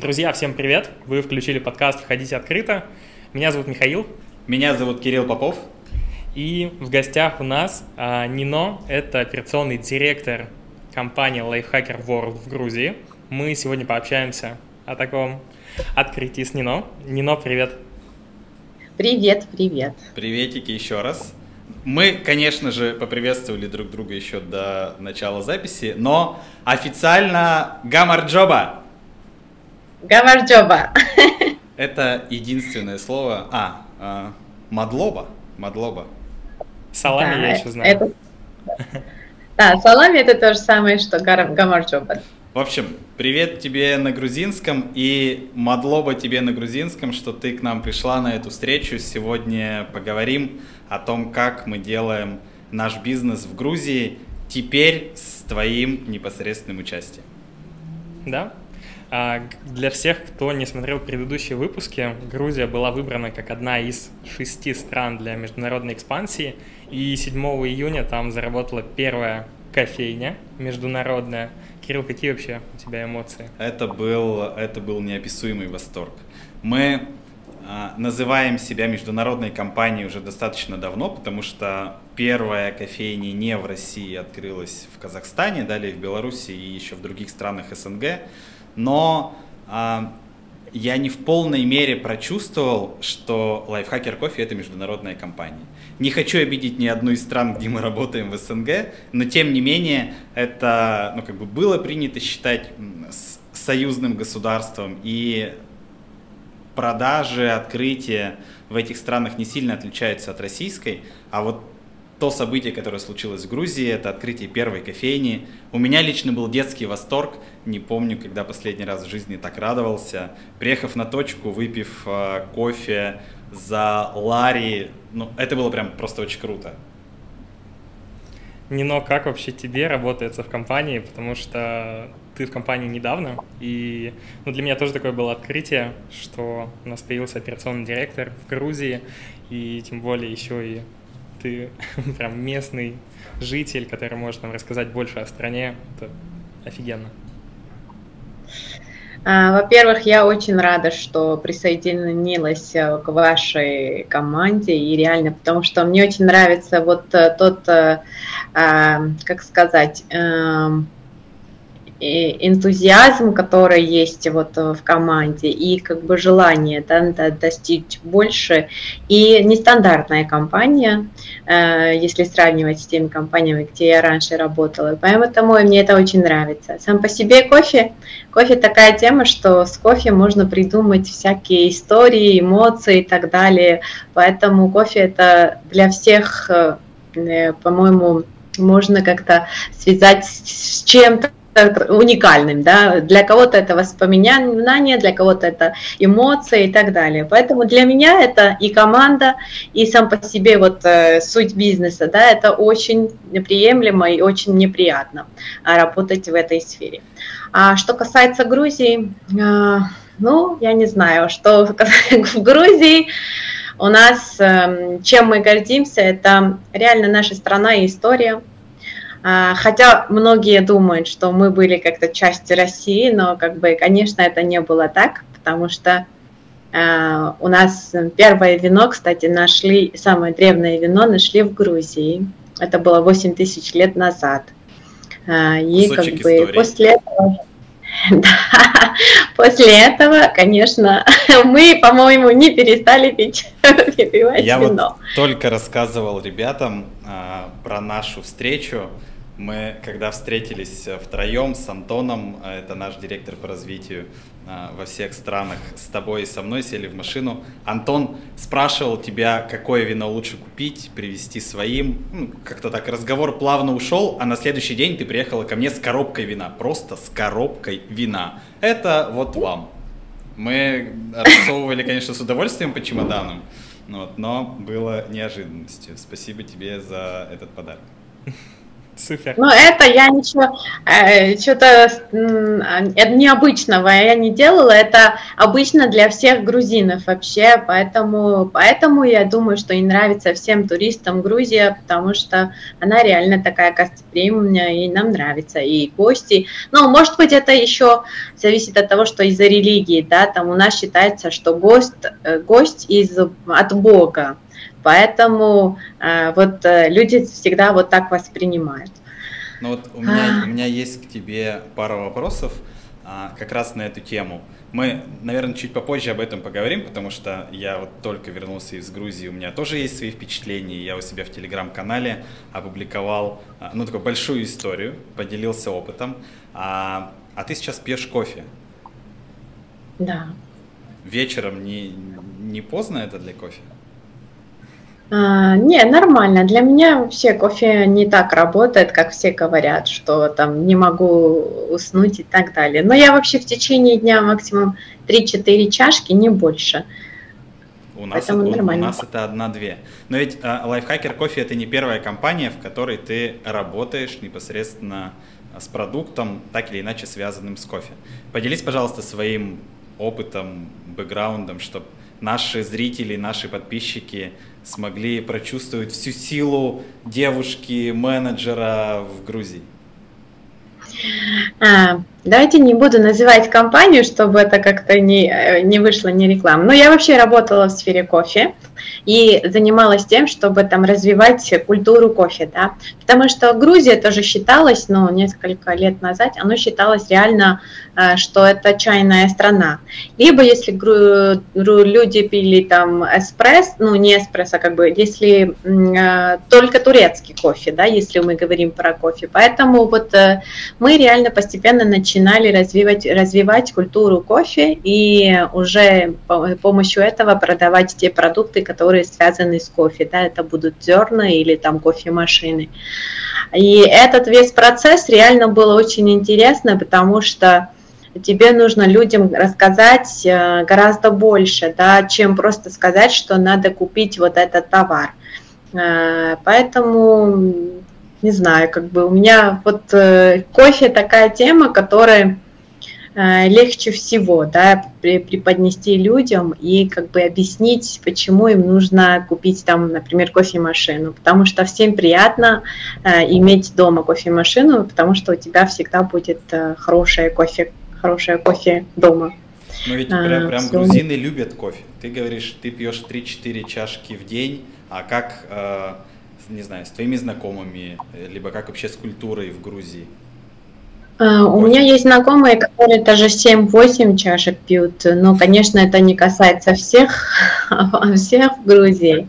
Друзья, всем привет! Вы включили подкаст «Входите открыто». Меня зовут Михаил. Меня зовут Кирилл Попов. И в гостях у нас а, Нино, это операционный директор компании Lifehacker World в Грузии. Мы сегодня пообщаемся о таком открытии с Нино. Нино, привет! Привет, привет! Приветики еще раз. Мы, конечно же, поприветствовали друг друга еще до начала записи, но официально Гамарджоба! Гамарджоба! Это единственное слово... А, а мадлоба? Мадлоба. Салами да, я еще знаю. Это... Да, салами это то же самое, что гамарджоба. В общем, привет тебе на грузинском и мадлоба тебе на грузинском, что ты к нам пришла на эту встречу. Сегодня поговорим о том, как мы делаем наш бизнес в Грузии теперь с твоим непосредственным участием. Да. А для всех, кто не смотрел предыдущие выпуски, Грузия была выбрана как одна из шести стран для международной экспансии, и 7 июня там заработала первая кофейня международная. Кирилл, какие вообще у тебя эмоции? Это был, это был неописуемый восторг. Мы а, называем себя международной компанией уже достаточно давно, потому что первая кофейня не в России открылась в Казахстане, далее в Беларуси и еще в других странах СНГ. Но а, я не в полной мере прочувствовал, что Lifehacker Coffee это международная компания. Не хочу обидеть ни одну из стран, где мы работаем в СНГ, но тем не менее это ну, как бы было принято считать союзным государством, и продажи, открытия в этих странах не сильно отличаются от российской, а вот то событие, которое случилось в Грузии, это открытие первой кофейни. У меня лично был детский восторг. Не помню, когда последний раз в жизни так радовался. Приехав на точку, выпив э, кофе за Лари, ну, это было прям просто очень круто. Нино, как вообще тебе работается в компании? Потому что ты в компании недавно, и ну, для меня тоже такое было открытие, что у нас появился операционный директор в Грузии, и тем более еще и ты прям местный житель, который может нам рассказать больше о стране. Это офигенно. А, во-первых, я очень рада, что присоединилась э, к вашей команде, и реально, потому что мне очень нравится вот э, тот, э, а, как сказать, эм, энтузиазм, который есть вот в команде, и как бы желание да, достичь больше. И нестандартная компания, э, если сравнивать с теми компаниями, где я раньше работала. Поэтому мне это очень нравится. Сам по себе кофе. Кофе такая тема, что с кофе можно придумать всякие истории, эмоции и так далее. Поэтому кофе это для всех, э, по-моему, можно как-то связать с чем-то уникальным, да, для кого-то это воспоминание, для кого-то это эмоции и так далее. Поэтому для меня это и команда, и сам по себе вот э, суть бизнеса, да, это очень приемлемо и очень неприятно а, работать в этой сфере. А что касается Грузии, э, ну, я не знаю, что в Грузии у нас, э, чем мы гордимся, это реально наша страна и история, хотя многие думают, что мы были как-то частью России, но как бы, конечно, это не было так, потому что а, у нас первое вино, кстати, нашли, самое древнее вино нашли в Грузии. Это было 8 тысяч лет назад. А, и Кусочек как бы истории. после этого да, после этого, конечно, мы, по-моему, не перестали пить, пивать Я вино. вот только рассказывал ребятам а, про нашу встречу. Мы, когда встретились э, втроем с Антоном, э, это наш директор по развитию э, во всех странах, с тобой и со мной сели в машину. Антон спрашивал тебя, какое вино лучше купить, привезти своим. Ну, как-то так разговор плавно ушел, а на следующий день ты приехала ко мне с коробкой вина. Просто с коробкой вина. Это вот вам. Мы рассовывали, конечно, с удовольствием по чемоданам, вот, но было неожиданностью. Спасибо тебе за этот подарок. Супер. Но это я ничего, э, что-то э, необычного я не делала, это обычно для всех грузинов вообще, поэтому, поэтому я думаю, что и нравится всем туристам Грузия, потому что она реально такая гостеприимная, и нам нравится, и гости. Ну, может быть, это еще зависит от того, что из-за религии, да, там у нас считается, что гость, э, гость из, от Бога, Поэтому э, вот э, люди всегда вот так воспринимают. Ну вот у меня, у меня есть к тебе пара вопросов а, как раз на эту тему. Мы, наверное, чуть попозже об этом поговорим, потому что я вот только вернулся из Грузии, у меня тоже есть свои впечатления. Я у себя в телеграм-канале опубликовал, а, ну, такую большую историю, поделился опытом. А, а ты сейчас пьешь кофе? Да. Вечером не, не поздно это для кофе? А, не, нормально. Для меня вообще кофе не так работает, как все говорят, что там не могу уснуть и так далее. Но я вообще в течение дня максимум 3-4 чашки, не больше. У нас, это, у, у нас это одна-две. Но ведь э, Lifehacker кофе это не первая компания, в которой ты работаешь непосредственно с продуктом, так или иначе связанным с кофе. Поделись, пожалуйста, своим опытом, бэкграундом, чтобы наши зрители, наши подписчики смогли прочувствовать всю силу девушки-менеджера в Грузии? А, давайте не буду называть компанию, чтобы это как-то не, э, не вышло не реклама. Но я вообще работала в сфере кофе и занималась тем, чтобы там развивать культуру кофе, да, потому что Грузия тоже считалась, ну, несколько лет назад, оно считалось реально, э, что это чайная страна. Либо если люди пили там эспресс, ну, не эспрессо, как бы, если э, только турецкий кофе, да, если мы говорим про кофе. Поэтому вот э, мы реально постепенно начинали развивать, развивать культуру кофе и уже с помощью этого продавать те продукты, которые связаны с кофе, да, это будут зерна или там кофемашины. И этот весь процесс реально был очень интересно, потому что тебе нужно людям рассказать э, гораздо больше, да, чем просто сказать, что надо купить вот этот товар. Э, поэтому, не знаю, как бы у меня вот э, кофе такая тема, которая легче всего да, преподнести людям и как бы объяснить, почему им нужно купить там, например, кофемашину. Потому что всем приятно э, иметь дома кофемашину, потому что у тебя всегда будет э, хорошее кофе, хорошее кофе дома. Но ведь а, прям, прям грузины любят кофе. Ты говоришь, ты пьешь 3-4 чашки в день, а как, э, не знаю, с твоими знакомыми, либо как вообще с культурой в Грузии? А, у меня есть знакомые, которые даже 7-8 чашек пьют, но, конечно, это не касается всех, всех в Грузии,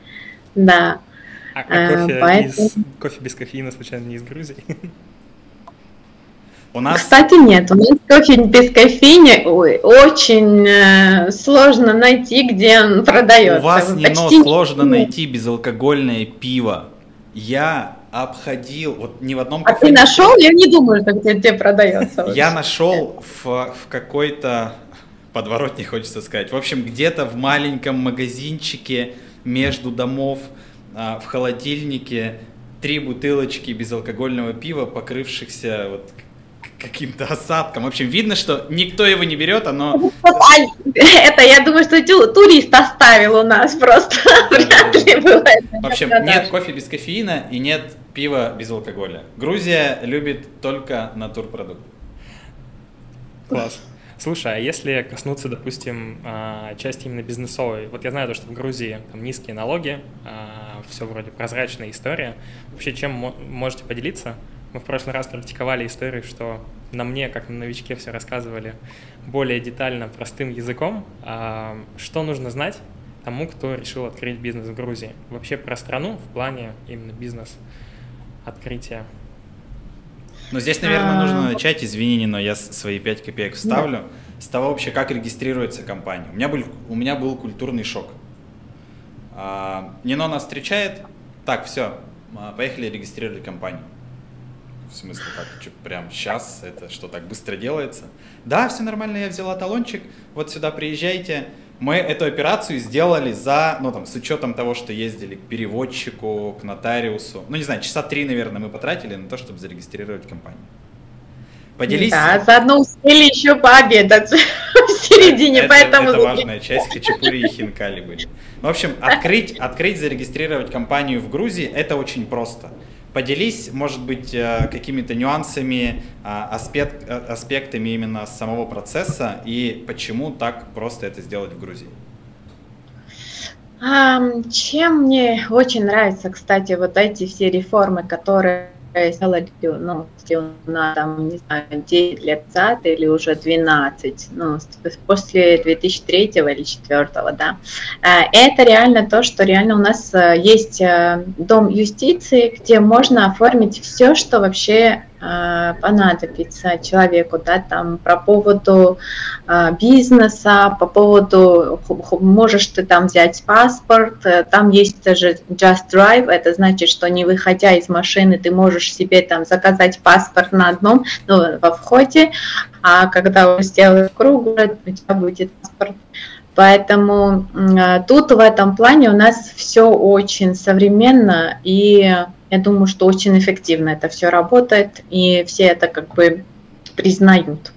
да. А, а кофе, Поэтому... из, кофе без кофеина случайно не из Грузии? У нас... Кстати, нет, у нас кофе без кофеина очень э, сложно найти, где он продается. У вас не Почти сложно найти безалкогольное пиво. Я обходил, вот ни в одном кафе... А ты нашел? Я не думаю, что где, где продается. Я нашел в, в какой-то подворотне, хочется сказать. В общем, где-то в маленьком магазинчике между домов а, в холодильнике три бутылочки безалкогольного пива, покрывшихся вот каким-то осадком. В общем, видно, что никто его не берет, оно... Это, я думаю, что турист оставил у нас просто. Вряд ли было В общем, нет кофе без кофеина и нет пива без алкоголя. Грузия любит только натурпродукт. Класс. Слушай, а если коснуться, допустим, а, части именно бизнесовой, вот я знаю то, что в Грузии там низкие налоги, а, все вроде прозрачная история. Вообще, чем можете поделиться? Мы в прошлый раз практиковали историю, что на мне, как на новичке, все рассказывали более детально, простым языком. А что нужно знать тому, кто решил открыть бизнес в Грузии? Вообще про страну в плане именно бизнес открытия. Ну, здесь, наверное, нужно а. начать, извини, но я свои 5 копеек вставлю, с того вообще, как регистрируется компания. У меня был, у меня был культурный шок. А, Нино нас встречает, так, все, поехали регистрировать компанию. В смысле, как, что, прям сейчас это что так быстро делается? Да, все нормально, я взяла талончик, вот сюда приезжайте, мы эту операцию сделали за, ну там, с учетом того, что ездили к переводчику, к нотариусу. Ну, не знаю, часа три, наверное, мы потратили на то, чтобы зарегистрировать компанию. Поделись. Да, заодно успели еще пообедать в середине, это, поэтому... Это важная часть, хачапури и хинкали были. В общем, открыть, открыть, зарегистрировать компанию в Грузии – это очень просто. Поделись, может быть, э, какими-то нюансами, а, аспект, э, аспектами именно самого процесса и почему так просто это сделать в Грузии. Чем мне очень нравятся, кстати, вот эти все реформы, которые сделали, ну, на там, не знаю, 9 лет назад или уже 12, ну, после 2003 или 2004, да. Э, это реально то, что реально у нас э, есть э, дом юстиции, где можно оформить все, что вообще Э, понадобится человеку, да, там про поводу э, бизнеса, по поводу, можешь ты там взять паспорт, э, там есть даже Just Drive, это значит, что не выходя из машины, ты можешь себе там заказать паспорт на одном, ну, во входе, а когда сделаешь круг, у тебя будет паспорт. Поэтому тут в этом плане у нас все очень современно и я думаю, что очень эффективно это все работает, и все это как бы признают.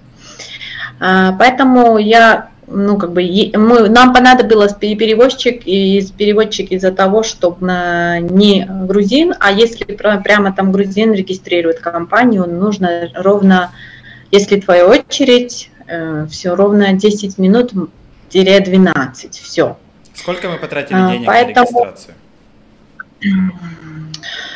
А, поэтому я, ну, как бы, мы, нам понадобилось перевозчик и переводчик из-за того, чтобы не грузин, а если прямо там грузин регистрирует компанию, нужно ровно, если твоя очередь, э, все ровно 10 минут 12, все. Сколько мы потратили а, денег Поэтому... на регистрацию?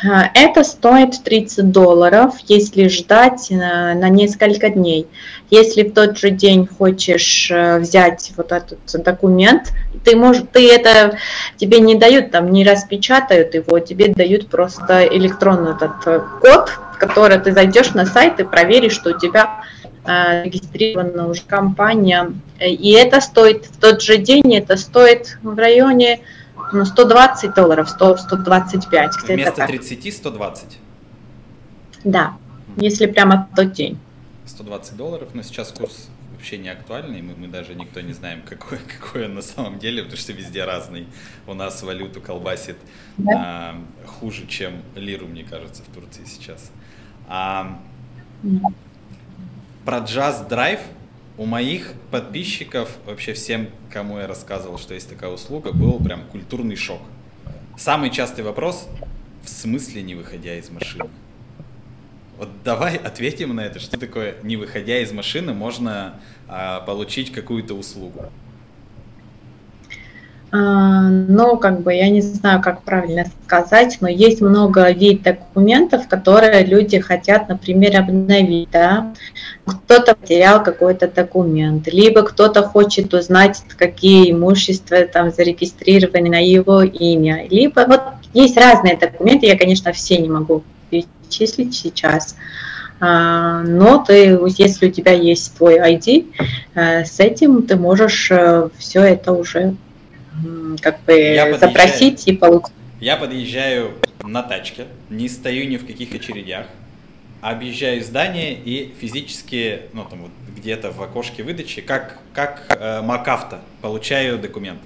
Э, это стоит 30 долларов, если ждать на, на несколько дней. Если в тот же день хочешь э, взять вот этот документ, ты можешь, ты это тебе не дают, там не распечатают его, тебе дают просто электронный этот э, код, который ты зайдешь на сайт и проверишь, что у тебя регистрирована уже компания. И это стоит в тот же день, это стоит в районе ну, 120 долларов, 100, 125. Вместо 30 120? Да, если прямо тот день. 120 долларов, но сейчас курс вообще не актуальный, мы, мы даже никто не знаем, какой, какой он на самом деле, потому что везде разный. У нас валюту колбасит да? а, хуже, чем лиру, мне кажется, в Турции сейчас. А, Про Drive у моих подписчиков, вообще всем, кому я рассказывал, что есть такая услуга, был прям культурный шок. Самый частый вопрос, в смысле не выходя из машины? Вот давай ответим на это, что такое не выходя из машины можно а, получить какую-то услугу. А, ну, как бы, я не знаю, как правильно сказать, но есть много вид документов, которые люди хотят, например, обновить, да. Кто-то потерял какой-то документ, либо кто-то хочет узнать, какие имущества там зарегистрированы на его имя, либо вот есть разные документы, я, конечно, все не могу перечислить сейчас, а, но ты, если у тебя есть твой ID, э, с этим ты можешь э, все это уже как бы я запросить и получить. Я подъезжаю на тачке, не стою ни в каких очередях, объезжаю здание и физически, ну там вот где-то в окошке выдачи, как, как э, МакАвто, получаю документ.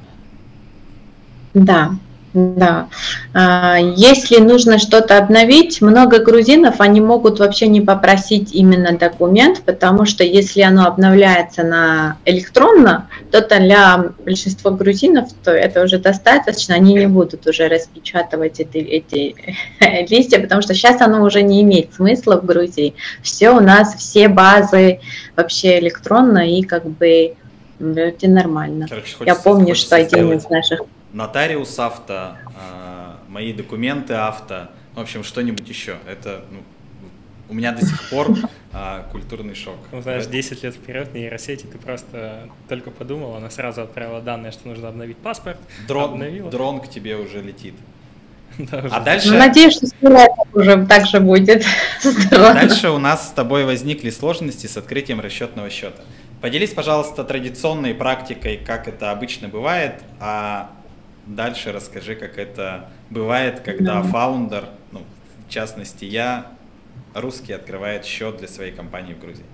Да, да. А, если нужно что-то обновить, много грузинов, они могут вообще не попросить именно документ, потому что если оно обновляется на электронно, то для большинства грузинов то это уже достаточно, они не будут уже распечатывать эти, эти листья, потому что сейчас оно уже не имеет смысла в Грузии. Все у нас, все базы вообще электронно и как бы это нормально. Короче, Я помню, что один из наших нотариус авто, а, мои документы авто, в общем, что-нибудь еще. Это ну, у меня до сих пор а, культурный шок. Ну, знаешь, 10 лет вперед нейросети ты просто только подумал, она сразу отправила данные, что нужно обновить паспорт. Дрон, обновила. дрон к тебе уже летит. Да, уже. А дальше... Ну, надеюсь, что скоро уже так же будет. Дальше у нас с тобой возникли сложности с открытием расчетного счета. Поделись, пожалуйста, традиционной практикой, как это обычно бывает, а Дальше расскажи, как это бывает, когда да. фаундер, ну, в частности я, русский, открывает счет для своей компании в Грузии.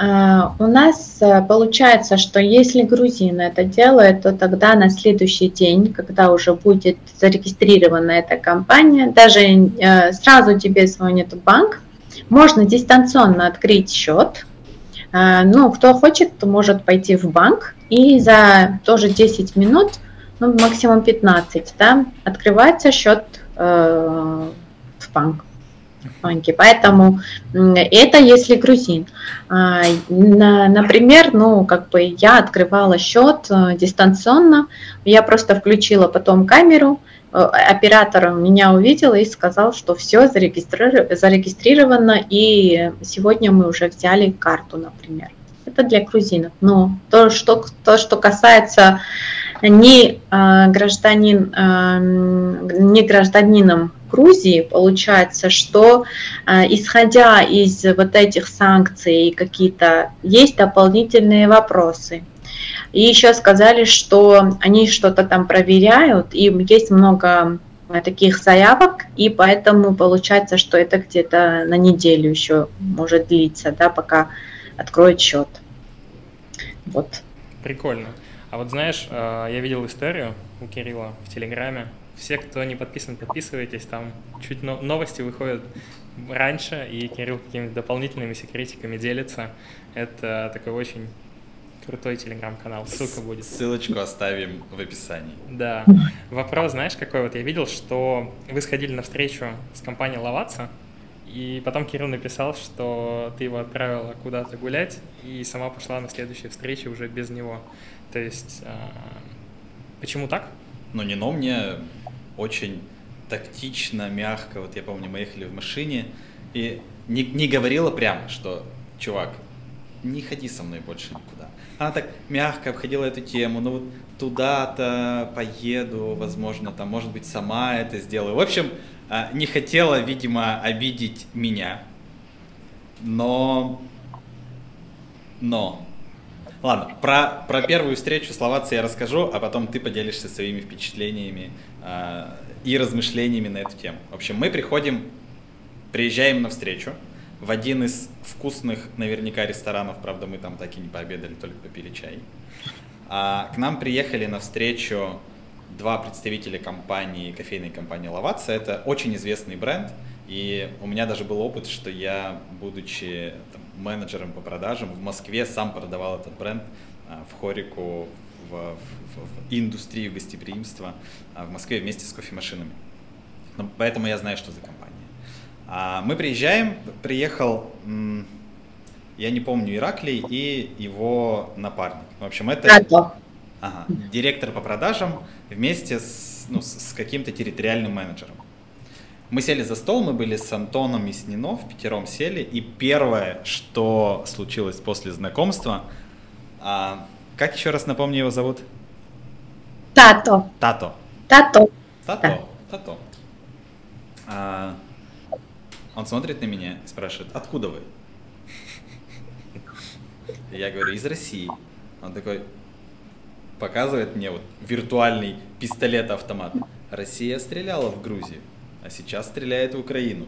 А, у нас э, получается, что если грузин это делает, то тогда на следующий день, когда уже будет зарегистрирована эта компания, даже э, сразу тебе звонит банк, можно дистанционно открыть счет. А, ну, кто хочет, то может пойти в банк и за тоже 10 минут, ну, максимум 15, да, открывается счет э, в банк банке. Поэтому это если грузин. А, например, ну, как бы я открывала счет э, дистанционно, я просто включила потом камеру, э, оператор меня увидел и сказал, что все зарегистрировано, и сегодня мы уже взяли карту, например. Это для грузинов. Но то, что, то, что касается не э, гражданин, не гражданином Грузии, получается, что э, исходя из вот этих санкций какие-то есть дополнительные вопросы. И еще сказали, что они что-то там проверяют, и есть много э, таких заявок, и поэтому получается, что это где-то на неделю еще может длиться, да, пока откроют счет. Вот. Прикольно. А вот знаешь, э, я видел историю у Кирилла в Телеграме, все, кто не подписан, подписывайтесь, там чуть новости выходят раньше, и Кирилл какими-то дополнительными секретиками делится. Это такой очень крутой телеграм-канал, ссылка будет. Ссылочку оставим в описании. Да. Вопрос, знаешь, какой? Вот я видел, что вы сходили на встречу с компанией Ловаться, и потом Кирилл написал, что ты его отправила куда-то гулять, и сама пошла на следующие встречи уже без него. То есть, а, почему так? Ну, но мне очень тактично, мягко. Вот я помню, мы ехали в машине и не, не говорила прямо, что, чувак, не ходи со мной больше никуда. Она так мягко обходила эту тему, ну вот туда-то поеду, возможно, там, может быть, сама это сделаю. В общем, а, не хотела, видимо, обидеть меня, но, но, ладно, про, про первую встречу словаца я расскажу, а потом ты поделишься своими впечатлениями а, и размышлениями на эту тему. В общем, мы приходим, приезжаем на встречу в один из вкусных наверняка ресторанов, правда, мы там так и не пообедали, только попили чай. А к нам приехали на встречу два представителя компании, кофейной компании Лаваца. Это очень известный бренд, и у меня даже был опыт, что я, будучи там, менеджером по продажам, в Москве сам продавал этот бренд а, в Хорику, в, в, в индустрию гостеприимства а, в Москве вместе с кофемашинами. Ну, поэтому я знаю, что за компания. А мы приезжаем, приехал, я не помню, Ираклий и его напарник. В общем, это ага, директор по продажам вместе с, ну, с каким-то территориальным менеджером. Мы сели за стол, мы были с Антоном и Снинов, пятером сели, и первое, что случилось после знакомства, а, как еще раз напомню его зовут? Тато. Тато. Тато. Тато. Тато. А, он смотрит на меня и спрашивает, откуда вы? Я говорю, из России. Он такой, показывает мне вот виртуальный пистолет-автомат. Россия стреляла в Грузию, а сейчас стреляет в Украину.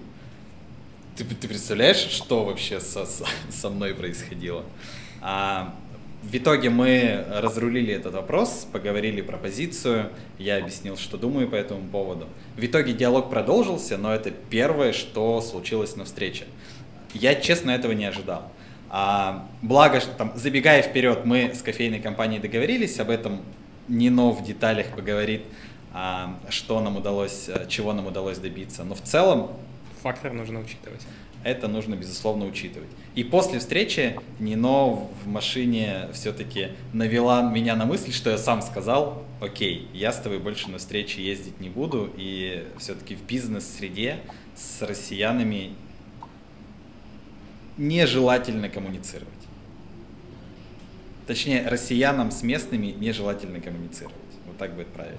Ты, ты представляешь, что вообще со, со, со мной происходило? А, в итоге мы разрулили этот вопрос, поговорили про позицию, я объяснил, что думаю по этому поводу. В итоге диалог продолжился, но это первое, что случилось на встрече. Я, честно, этого не ожидал. А, благо, что там, забегая вперед, мы с кофейной компанией договорились, об этом Нино в деталях поговорит, а, что нам удалось, чего нам удалось добиться. Но в целом... Фактор нужно учитывать это нужно, безусловно, учитывать. И после встречи Нино в машине все-таки навела меня на мысль, что я сам сказал, окей, я с тобой больше на встречи ездить не буду, и все-таки в бизнес-среде с россиянами нежелательно коммуницировать. Точнее, россиянам с местными нежелательно коммуницировать. Вот так будет правильно.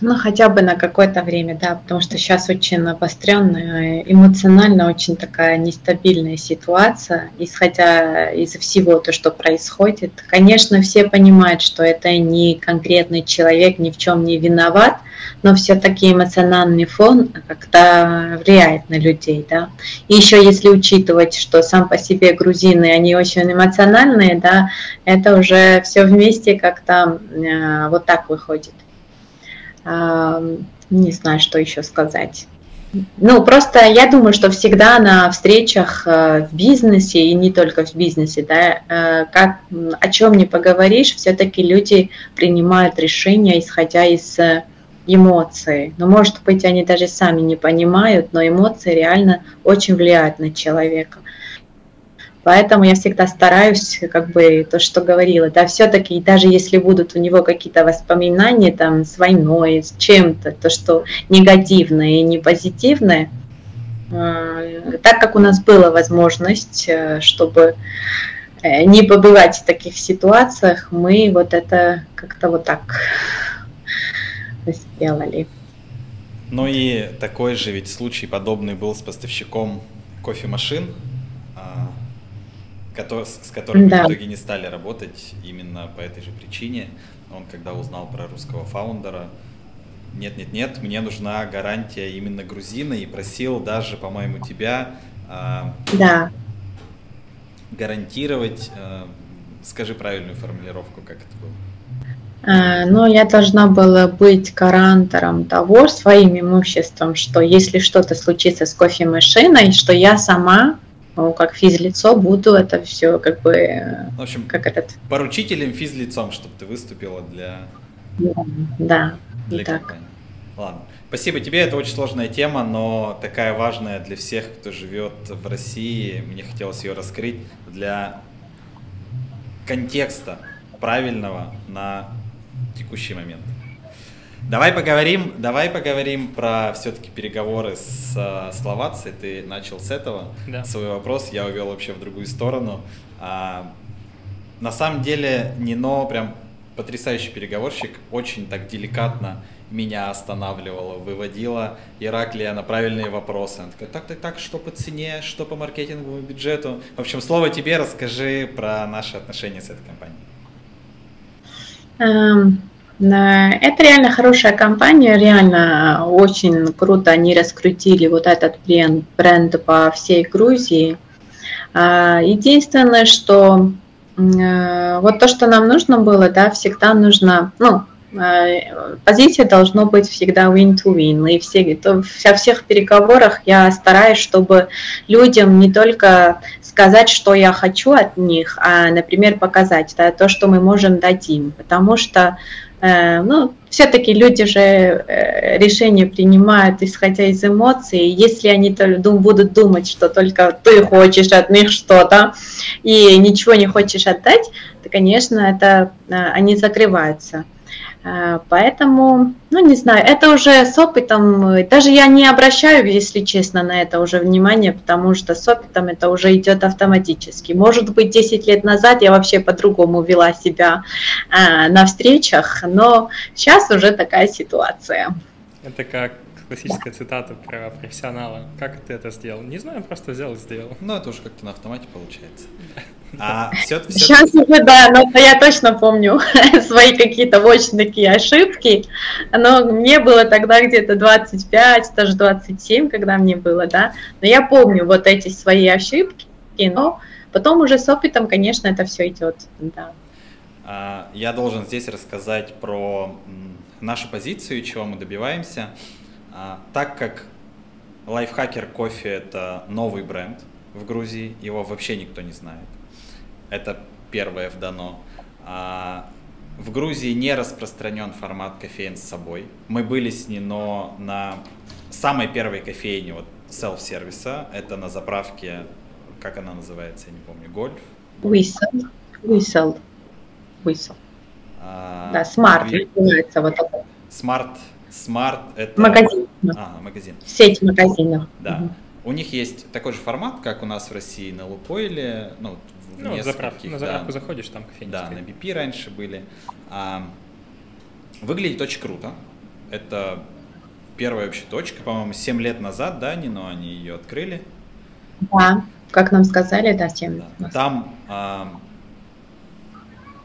Ну, хотя бы на какое-то время, да, потому что сейчас очень обостренная, эмоционально очень такая нестабильная ситуация, исходя из всего то, что происходит. Конечно, все понимают, что это не конкретный человек ни в чем не виноват, но все-таки эмоциональный фон как-то влияет на людей, да. И еще если учитывать, что сам по себе грузины, они очень эмоциональные, да, это уже все вместе как-то э, вот так выходит не знаю, что еще сказать. Ну, просто я думаю, что всегда на встречах э, в бизнесе, и не только в бизнесе, да, э, как, о чем не поговоришь, все-таки люди принимают решения, исходя из э, эмоций. Но, может быть, они даже сами не понимают, но эмоции реально очень влияют на человека. Поэтому я всегда стараюсь, как бы то, что говорила, да, все-таки даже если будут у него какие-то воспоминания там с войной, с чем-то, то, что негативное и не позитивное, э, так как у нас была возможность, э, чтобы э, не побывать в таких ситуациях, мы вот это как-то вот так сделали. Ну и такой же ведь случай подобный был с поставщиком кофемашин, с которым да. в итоге не стали работать именно по этой же причине. Он когда узнал про русского фаундера, нет-нет-нет, мне нужна гарантия именно грузина, и просил даже, по-моему, тебя а, да. гарантировать, а, скажи правильную формулировку, как это было. А, но я должна была быть гарантором того своим имуществом, что если что-то случится с кофемашиной, что я сама ну, как физлицо буду это все как бы... В общем, как этот... поручителем физлицом, чтобы ты выступила для... Да, для так. компании. Ладно. Спасибо тебе, это очень сложная тема, но такая важная для всех, кто живет в России. Мне хотелось ее раскрыть для контекста правильного на текущий момент. Давай поговорим, давай поговорим про все-таки переговоры с э, Словацией. Ты начал с этого да. свой вопрос, я увел вообще в другую сторону. А, на самом деле Нино прям потрясающий переговорщик, очень так деликатно меня останавливала, выводила Ираклия на правильные вопросы. Она такая, так, так, так, что по цене, что по маркетинговому бюджету. В общем, слово тебе, расскажи про наши отношения с этой компанией. Um, это реально хорошая компания, реально очень круто они раскрутили вот этот бренд, бренд по всей Грузии. А, единственное, что э, вот то, что нам нужно было, да, всегда нужно, ну, э, позиция должно быть всегда win-to-win. И все, то, во всех переговорах я стараюсь, чтобы людям не только сказать, что я хочу от них, а, например, показать да, то, что мы можем дать им. Потому что ну, все-таки люди же э, решения принимают, исходя из эмоций. Если они будут думать, что только ты хочешь от них что-то и ничего не хочешь отдать, то, конечно, это э, они закрываются. А, поэтому, ну не знаю, это уже с опытом, даже я не обращаю, если честно, на это уже внимание, потому что с опытом это уже идет автоматически. Может быть, 10 лет назад я вообще по-другому вела себя а, на встречах, но сейчас уже такая ситуация. Это как классическая цитата про профессионала. Как ты это сделал? Не знаю, просто взял и сделал. Ну, это уже как-то на автомате получается. А все, все... Сейчас уже, да, но я точно помню свои какие-то очень такие ошибки. Но мне было тогда где-то 25, даже 27, когда мне было, да. Но я помню вот эти свои ошибки, но потом уже с опытом, конечно, это все идет, да. А, я должен здесь рассказать про нашу позицию, чего мы добиваемся. А, так как лайфхакер кофе это новый бренд в Грузии, его вообще никто не знает. Это первое в дано. А, в Грузии не распространен формат кофеин с собой. Мы были с Нино на самой первой кофейне вот селф-сервиса. Это на заправке, как она называется, я не помню, Гольф? Whistle. Whistle. Whistle. А, да, Smart называется вот такой. Smart, Smart это... Магазин. А, магазин. Сеть магазинов. Да. Угу. У них есть такой же формат, как у нас в России на Лукойле, ну, ну, заправки, на заправку да, заходишь, там кофейни. Да, на BP раньше были. А, выглядит очень круто. это первая вообще точка, по-моему, 7 лет назад, да, но они ее открыли. Да, как нам сказали, да, 7 да. Там а,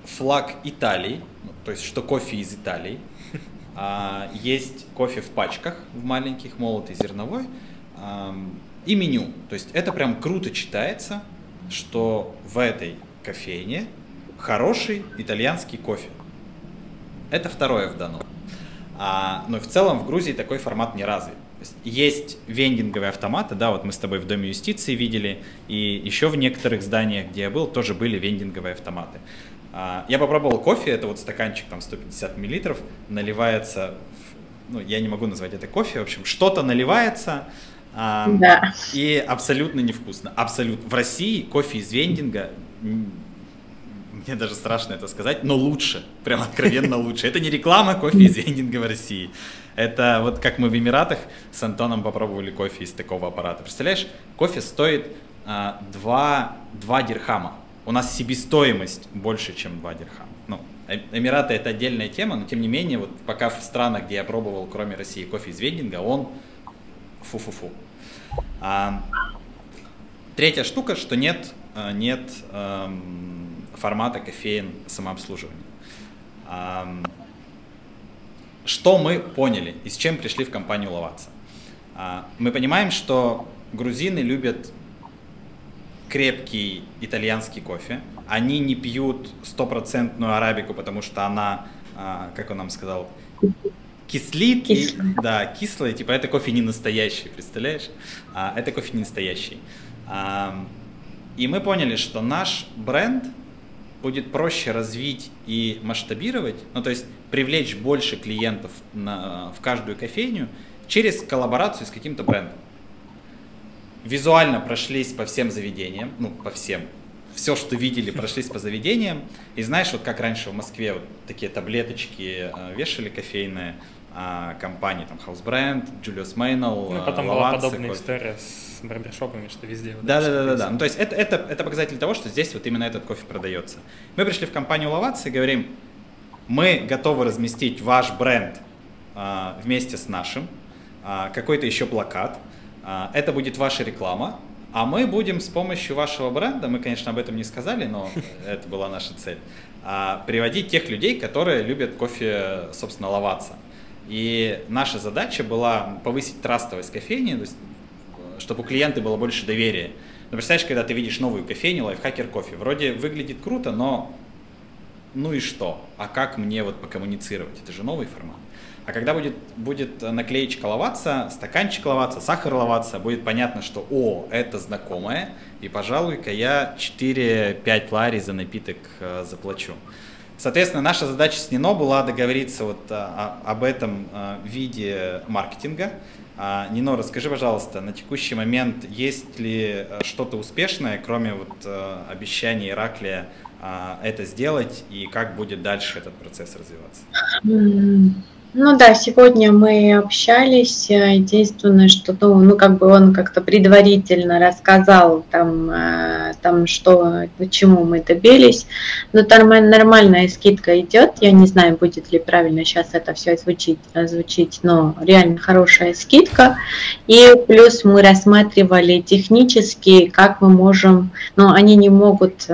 флаг Италии, то есть что кофе из Италии. А, есть кофе в пачках, в маленьких, молотый, зерновой. А, и меню. То есть это прям круто читается, что в этой кофейне хороший итальянский кофе. Это второе в Дону. А, но в целом в Грузии такой формат не развит. Есть, вендинговые автоматы, да, вот мы с тобой в Доме юстиции видели, и еще в некоторых зданиях, где я был, тоже были вендинговые автоматы. А, я попробовал кофе, это вот стаканчик там 150 миллилитров, наливается, ну, я не могу назвать это кофе, в общем, что-то наливается, а, да. и абсолютно невкусно. Абсолютно. В России кофе из вендинга мне даже страшно это сказать, но лучше, прям откровенно лучше. Это не реклама кофе из вендинга в России. Это вот как мы в Эмиратах с Антоном попробовали кофе из такого аппарата. Представляешь, кофе стоит а, 2, 2 дирхама. У нас себестоимость больше, чем 2 дирхама. Ну, э, Эмираты это отдельная тема, но тем не менее, вот пока в странах, где я пробовал, кроме России, кофе из вендинга, он фу-фу-фу. А, третья штука, что нет, а, нет эм, формата кофеин самообслуживания. Что мы поняли и с чем пришли в компанию Ловаться? А, мы понимаем, что грузины любят крепкий итальянский кофе. Они не пьют стопроцентную арабику, потому что она, а, как он нам сказал, кислит. И, да, кислая, типа это кофе не настоящий, представляешь? А, это кофе не настоящий. И мы поняли, что наш бренд будет проще развить и масштабировать, ну то есть привлечь больше клиентов на, в каждую кофейню через коллаборацию с каким-то брендом. Визуально прошлись по всем заведениям, ну по всем, все, что видели, прошлись по заведениям. И знаешь, вот как раньше в Москве вот такие таблеточки э, вешали кофейные, а, компании, там, House Brand, Julius Maynell, Ну, потом была подобная кофе. история с барбершопами, что везде. да, да, да, да, да. Ну, то есть это, это, это показатель того, что здесь вот именно этот кофе продается. Мы пришли в компанию Ловаться и говорим, мы готовы разместить ваш бренд а, вместе с нашим, а, какой-то еще плакат, а, это будет ваша реклама, а мы будем с помощью вашего бренда, мы, конечно, об этом не сказали, но это была наша цель, а, приводить тех людей, которые любят кофе, собственно, ловаться. И наша задача была повысить трастовость кофейни, то есть, чтобы у клиента было больше доверия. Ну, представляешь, когда ты видишь новую кофейню, лайфхакер кофе, вроде выглядит круто, но ну и что? А как мне вот покоммуницировать? Это же новый формат. А когда будет, будет наклеечка ловаться, стаканчик ловаться, сахар ловаться, будет понятно, что о, это знакомое, и, пожалуй-ка, я 4-5 лари за напиток э, заплачу. Соответственно, наша задача с Нино была договориться вот а, об этом а, виде маркетинга. А, Нино, расскажи, пожалуйста, на текущий момент есть ли что-то успешное, кроме вот обещаний Ираклия это сделать, и как будет дальше этот процесс развиваться? Ну да, сегодня мы общались. Э, единственное, что ну, ну как бы он как-то предварительно рассказал там, э, там что, почему мы добились. Но там нормальная скидка идет. Я не знаю, будет ли правильно сейчас это все звучить, звучить, но реально хорошая скидка. И плюс мы рассматривали технически, как мы можем, ну они не могут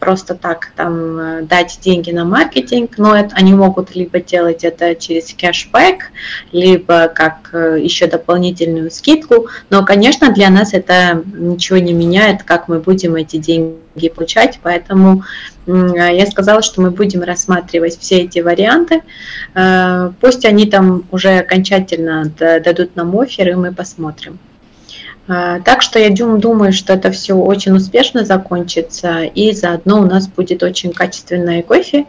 просто так там э, дать деньги на маркетинг, но это, они могут либо делать это через кэшбэк, либо как э, еще дополнительную скидку. Но, конечно, для нас это ничего не меняет, как мы будем эти деньги получать, поэтому я сказала, что мы будем рассматривать все эти варианты. Э, пусть они там уже окончательно дадут нам офер, и мы посмотрим. Э, так что я думаю, что это все очень успешно закончится, и заодно у нас будет очень качественное кофе,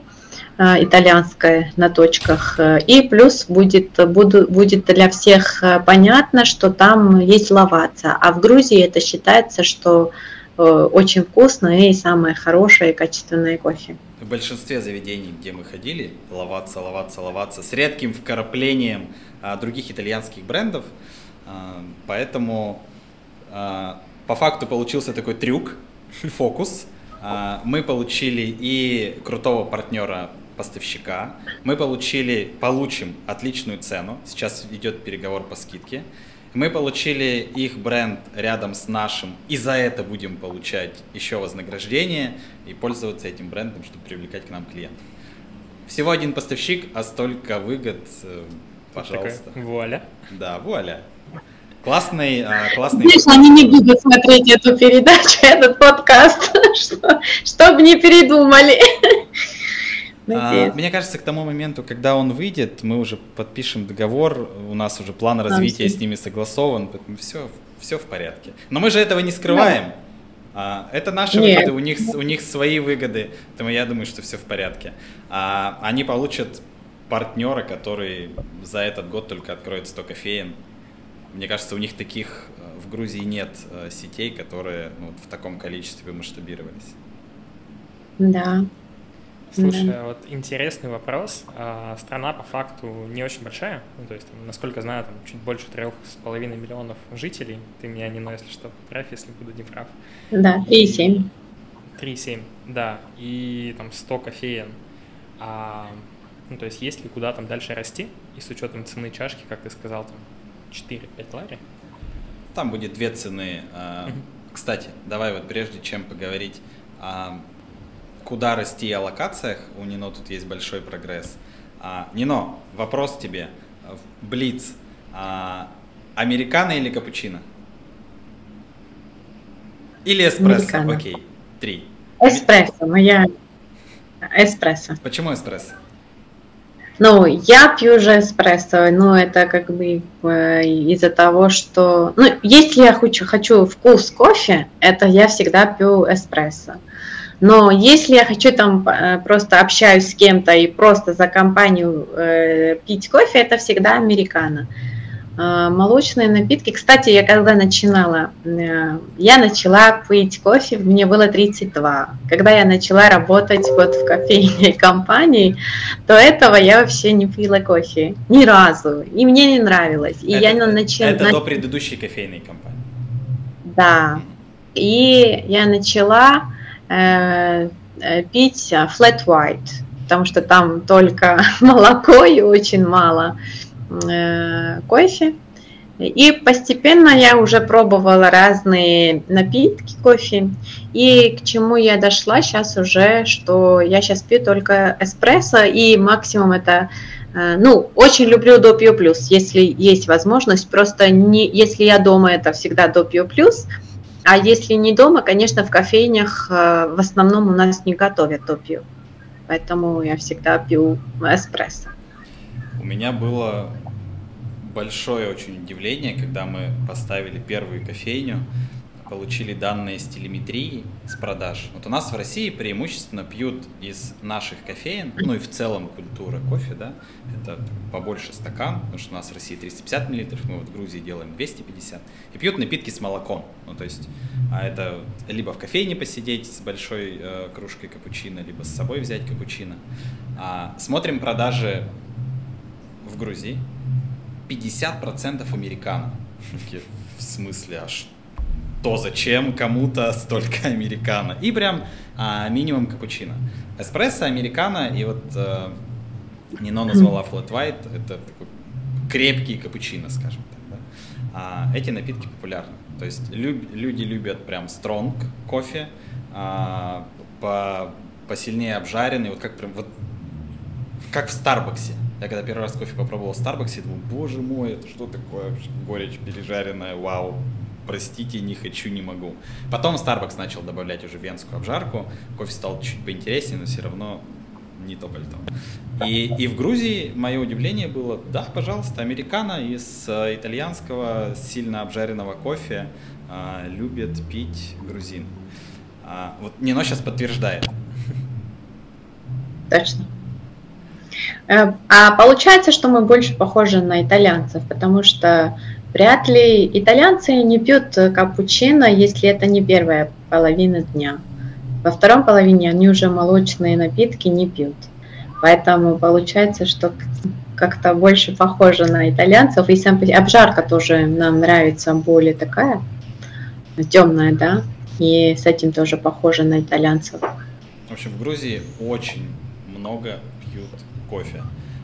Э, итальянское на точках. И плюс будет, буду, будет для всех э, понятно, что там есть лаваца. А в Грузии это считается, что э, очень вкусное и самое хорошее и качественное кофе. В большинстве заведений, где мы ходили, лаваться, лаваться, лаваться, с редким вкраплением других итальянских брендов. Поэтому по факту получился такой трюк, фокус. Мы получили и крутого партнера поставщика. Мы получили, получим отличную цену. Сейчас идет переговор по скидке. Мы получили их бренд рядом с нашим, и за это будем получать еще вознаграждение и пользоваться этим брендом, чтобы привлекать к нам клиентов. Всего один поставщик, а столько выгод, э, пожалуйста. Такая, вуаля. Да, вуаля. Классный, а, классный. Конечно, они не будут смотреть эту передачу, этот подкаст, чтобы не передумали. А, мне кажется, к тому моменту, когда он выйдет, мы уже подпишем договор, у нас уже план развития с ними согласован, поэтому все, все в порядке. Но мы же этого не скрываем. А, это наши Нет. выгоды, у них, у них свои выгоды, поэтому я думаю, что все в порядке. А, они получат партнера, который за этот год только откроет 100 кофеин. Мне кажется, у них таких э, в Грузии нет э, сетей, которые ну, в таком количестве масштабировались. Да, Слушай, mm-hmm. вот интересный вопрос. А, страна по факту не очень большая, ну, то есть, там, насколько знаю, там чуть больше трех с половиной миллионов жителей. Ты меня не, но если что, поправь, если буду не прав. Да, 3,7. 3,7, да, и там 100 кофеен. А, ну, то есть, есть ли куда там дальше расти, и с учетом цены чашки, как ты сказал, там 4-5 лари? Там будет две цены. Mm-hmm. Кстати, давай вот прежде чем поговорить куда расти о локациях, у Нино тут есть большой прогресс. А, Нино, вопрос тебе. Блиц. А, американо или капучино? Или эспрессо? Американо. Окей, три. Эспрессо, моя эспрессо. Почему эспрессо? Ну, я пью же эспрессо, но это как бы э, из-за того, что... Ну, если я хочу, хочу вкус кофе, это я всегда пью эспрессо. Но если я хочу там э, просто общаюсь с кем-то и просто за компанию э, пить кофе, это всегда американо. Э, молочные напитки. Кстати, я когда начинала, э, я начала пить кофе, мне было 32. Когда я начала работать вот в кофейной компании, до этого я вообще не пила кофе ни разу, и мне не нравилось. И это, я начала. Это до предыдущей кофейной компании. Да. И я начала Э, э, пить flat white, потому что там только молоко и очень мало э, кофе. И постепенно я уже пробовала разные напитки кофе. И к чему я дошла сейчас уже, что я сейчас пью только эспрессо, и максимум это ну, очень люблю допио плюс, если есть возможность. Просто не, если я дома, это всегда допио плюс. А если не дома, конечно, в кофейнях э, в основном у нас не готовят то пью. Поэтому я всегда пью эспрессо. У меня было большое очень удивление, когда мы поставили первую кофейню получили данные с телеметрии, с продаж. Вот у нас в России преимущественно пьют из наших кофеин, ну и в целом культура кофе, да, это побольше стакан, потому что у нас в России 350 миллилитров, мы вот в Грузии делаем 250, и пьют напитки с молоком, ну то есть, а это либо в кофейне посидеть с большой э, кружкой капучино, либо с собой взять капучино. А, смотрим продажи в Грузии, 50% американо. В смысле, а что? То зачем кому-то столько американо. И прям а, минимум капучино. Эспрессо, американо и вот а, Нино назвала flat white, это такой крепкий капучино, скажем так. Да? А, эти напитки популярны. То есть люб, люди любят прям стронг кофе, а, по, посильнее обжаренный, вот как прям вот как в Старбаксе. Я когда первый раз кофе попробовал в Старбаксе, думаю, боже мой, это что такое горечь пережаренная, вау, простите, не хочу, не могу. Потом Starbucks начал добавлять уже венскую обжарку, кофе стал чуть поинтереснее, но все равно не то пальто. И, и в Грузии мое удивление было, да, пожалуйста, американо из э, итальянского сильно обжаренного кофе а, любят пить грузин. А, вот Нино сейчас подтверждает. Точно. Э, а получается, что мы больше похожи на итальянцев, потому что Вряд ли итальянцы не пьют капучино, если это не первая половина дня. Во втором половине они уже молочные напитки не пьют. Поэтому получается, что как-то больше похоже на итальянцев. И сам обжарка тоже нам нравится более такая темная, да. И с этим тоже похоже на итальянцев. В общем, в Грузии очень много пьют кофе.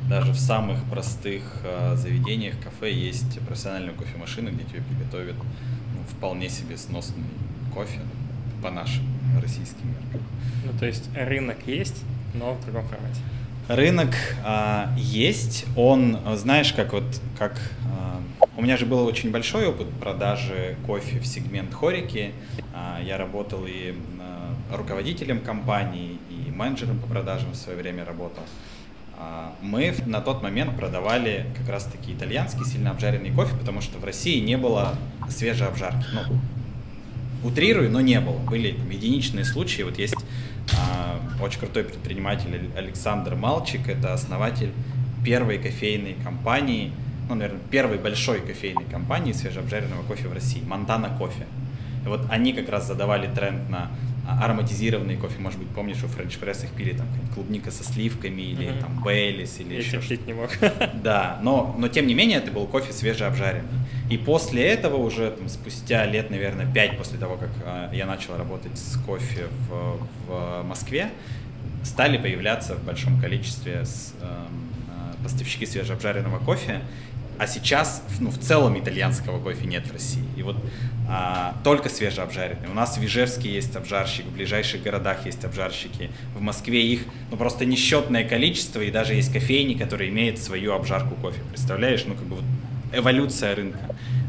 Даже в самых простых э, заведениях, кафе есть профессиональная кофемашина, где тебе приготовят ну, вполне себе сносный кофе по нашим российским меркам. Ну, то есть рынок есть, но в другом формате. Рынок а, есть, он, знаешь, как вот, как а, у меня же был очень большой опыт продажи кофе в сегмент хорики. А, я работал и а, руководителем компании, и менеджером по продажам в свое время работал. Мы на тот момент продавали как раз-таки итальянский сильно обжаренный кофе, потому что в России не было свежей обжарки. Ну, утрирую, но не было. Были единичные случаи. Вот есть а, очень крутой предприниматель Александр Малчик, это основатель первой кофейной компании, ну, наверное, первой большой кофейной компании свежеобжаренного кофе в России, Монтана Кофе. И вот они как раз задавали тренд на а, ароматизированный кофе, может быть, помнишь, у Френч Пресс их пили там клубника со сливками или mm-hmm. там Бейлис или Я еще что-то. не мог. Да, но, но тем не менее это был кофе свежеобжаренный. И после этого уже там, спустя лет, наверное, пять после того, как э, я начал работать с кофе в, в Москве, стали появляться в большом количестве с, э, поставщики свежеобжаренного кофе. А сейчас, ну, в целом итальянского кофе нет в России. И вот а, только свежеобжаренный. У нас в Ижевске есть обжарщик, в ближайших городах есть обжарщики. В Москве их ну, просто несчетное количество, и даже есть кофейни, которые имеют свою обжарку кофе. Представляешь, ну как бы вот эволюция рынка.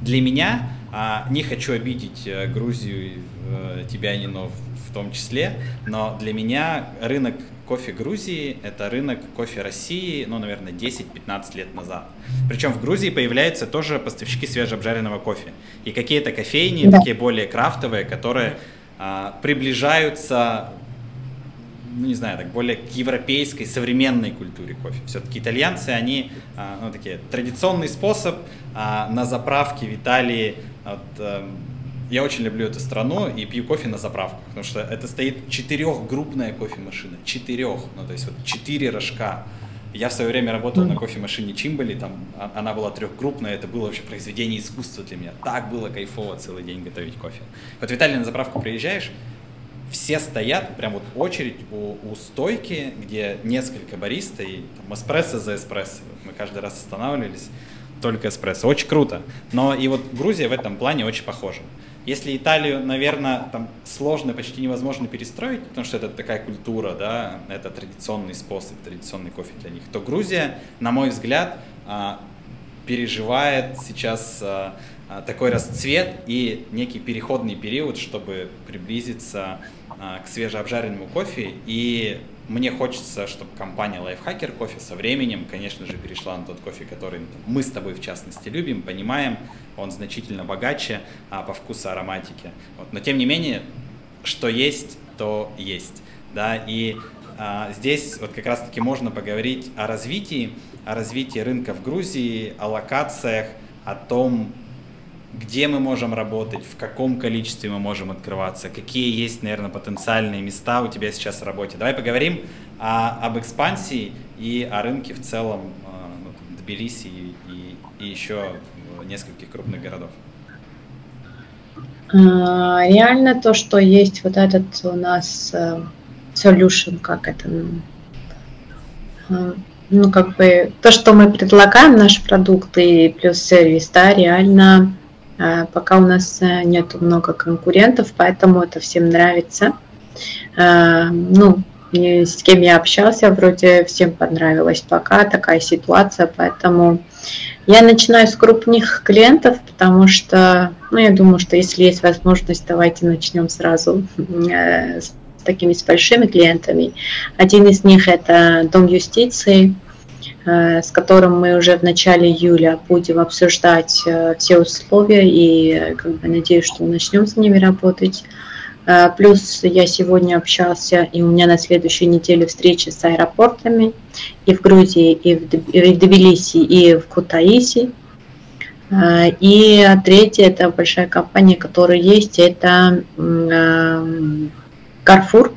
Для меня, а, не хочу обидеть э, Грузию, э, тебя, Нино, в, в том числе, но для меня рынок кофе Грузии – это рынок кофе России, ну, наверное, 10-15 лет назад. Причем в Грузии появляются тоже поставщики свежеобжаренного кофе. И какие-то кофейни, да. такие более крафтовые, которые а, приближаются, ну, не знаю, так более к европейской современной культуре кофе. Все-таки итальянцы, они, а, ну, такие, традиционный способ а, на заправке в Италии, вот, а, я очень люблю эту страну и пью кофе на заправках, потому что это стоит четырехгруппная кофемашина, четырех, ну то есть вот четыре рожка. Я в свое время работал на кофемашине Чимбали, там а, она была трехгруппная, это было вообще произведение искусства для меня. Так было кайфово целый день готовить кофе. Вот в Италии на заправку приезжаешь, все стоят, прям вот очередь у, у стойки, где несколько бариста и там, эспрессо за эспрессо. Мы каждый раз останавливались, только эспрессо. Очень круто. Но и вот Грузия в этом плане очень похожа. Если Италию, наверное, там сложно, почти невозможно перестроить, потому что это такая культура, да, это традиционный способ, традиционный кофе для них, то Грузия, на мой взгляд, а, переживает сейчас а, а, такой расцвет и некий переходный период, чтобы приблизиться к свежеобжаренному кофе и мне хочется, чтобы компания Lifehacker Кофе со временем, конечно же, перешла на тот кофе, который мы с тобой в частности любим, понимаем, он значительно богаче а, по вкусу ароматики. Вот. Но тем не менее, что есть, то есть. Да? И а, здесь вот как раз-таки можно поговорить о развитии, о развитии рынка в Грузии, о локациях, о том, где мы можем работать, в каком количестве мы можем открываться, какие есть, наверное, потенциальные места у тебя сейчас в работе. Давай поговорим о, об экспансии и о рынке в целом а, ну, Тбилиси и, и, и еще нескольких крупных городов. А, реально то, что есть вот этот у нас э, solution, как это, э, ну, как бы, то, что мы предлагаем, наш продукт и плюс сервис, да, реально Э, пока у нас э, нет много конкурентов, поэтому это всем нравится. Э, ну, с кем я общался, вроде всем понравилось пока такая ситуация, поэтому я начинаю с крупных клиентов, потому что, ну, я думаю, что если есть возможность, давайте начнем сразу с такими с большими клиентами. Один из них это Дом юстиции, Э, с которым мы уже в начале июля будем обсуждать э, все условия и как бы надеюсь, что начнем с ними работать. Э, плюс я сегодня общался, и у меня на следующей неделе встречи с аэропортами и в Грузии, и в Тбилиси, и в Кутаиси. И третье, это большая компания, которая есть, это Carrefour.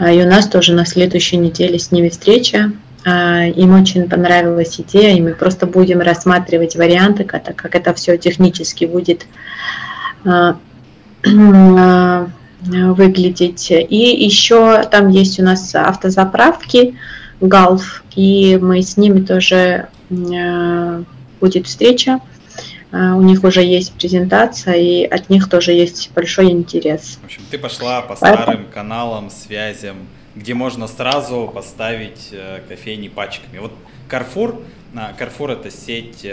И у нас тоже на следующей неделе с ними встреча. А, им очень понравилась идея, и мы просто будем рассматривать варианты, как, как это все технически будет а, а, выглядеть. И еще там есть у нас автозаправки, Галф, и мы с ними тоже будет встреча. У них уже есть презентация, и от них тоже есть большой интерес. В общем, ты пошла по старым каналам, связям, где можно сразу поставить кофейни пачками. Вот Carrefour, Carrefour это сеть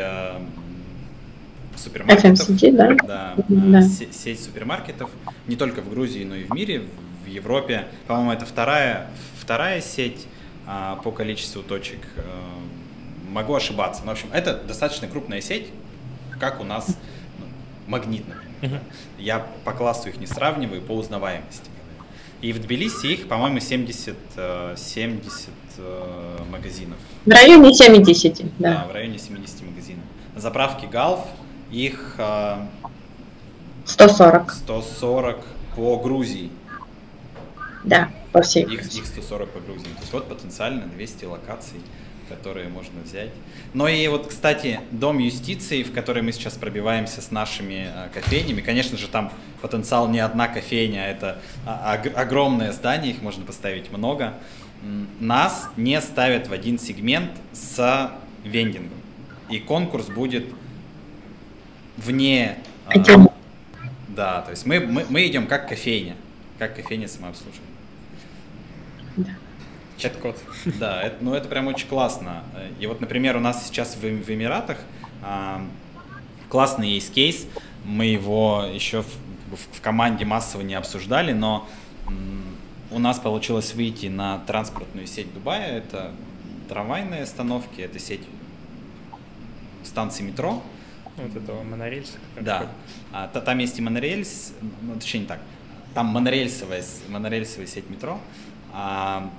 супермаркетов. FMCG, да? Да, да. сеть супермаркетов, не только в Грузии, но и в мире, в Европе. По-моему, это вторая, вторая сеть а, по количеству точек. А, могу ошибаться. Но, в общем, это достаточно крупная сеть, как у нас ну, магнит, например. Я по классу их не сравниваю, по узнаваемости. И в Тбилиси их, по-моему, 70, 70 э, магазинов. В районе 70, да. Да, в районе 70 магазинов. Заправки Галф их 140. 140 по Грузии. Да, по всей их, их 140 по Грузии. То есть вот потенциально 200 локаций, которые можно взять. Но и вот, кстати, Дом юстиции, в который мы сейчас пробиваемся с нашими а, кофейнями, конечно же, там потенциал не одна кофейня, а это а, огромное здание, их можно поставить много. Нас не ставят в один сегмент с вендингом. И конкурс будет вне... А, да, то есть мы, мы, мы идем как кофейня, как кофейня самообслуживания. Да. Чат-код. Да, это, ну это прям очень классно. И вот, например, у нас сейчас в, в Эмиратах а, классный есть кейс, мы его еще в, в, в команде массово не обсуждали, но м, у нас получилось выйти на транспортную сеть Дубая, это трамвайные остановки, это сеть станций метро, вот этого монорельса. Да. А, то, там есть и монорельс, ну, точнее не так. Там монорельсовая, монорельсовая сеть метро. А,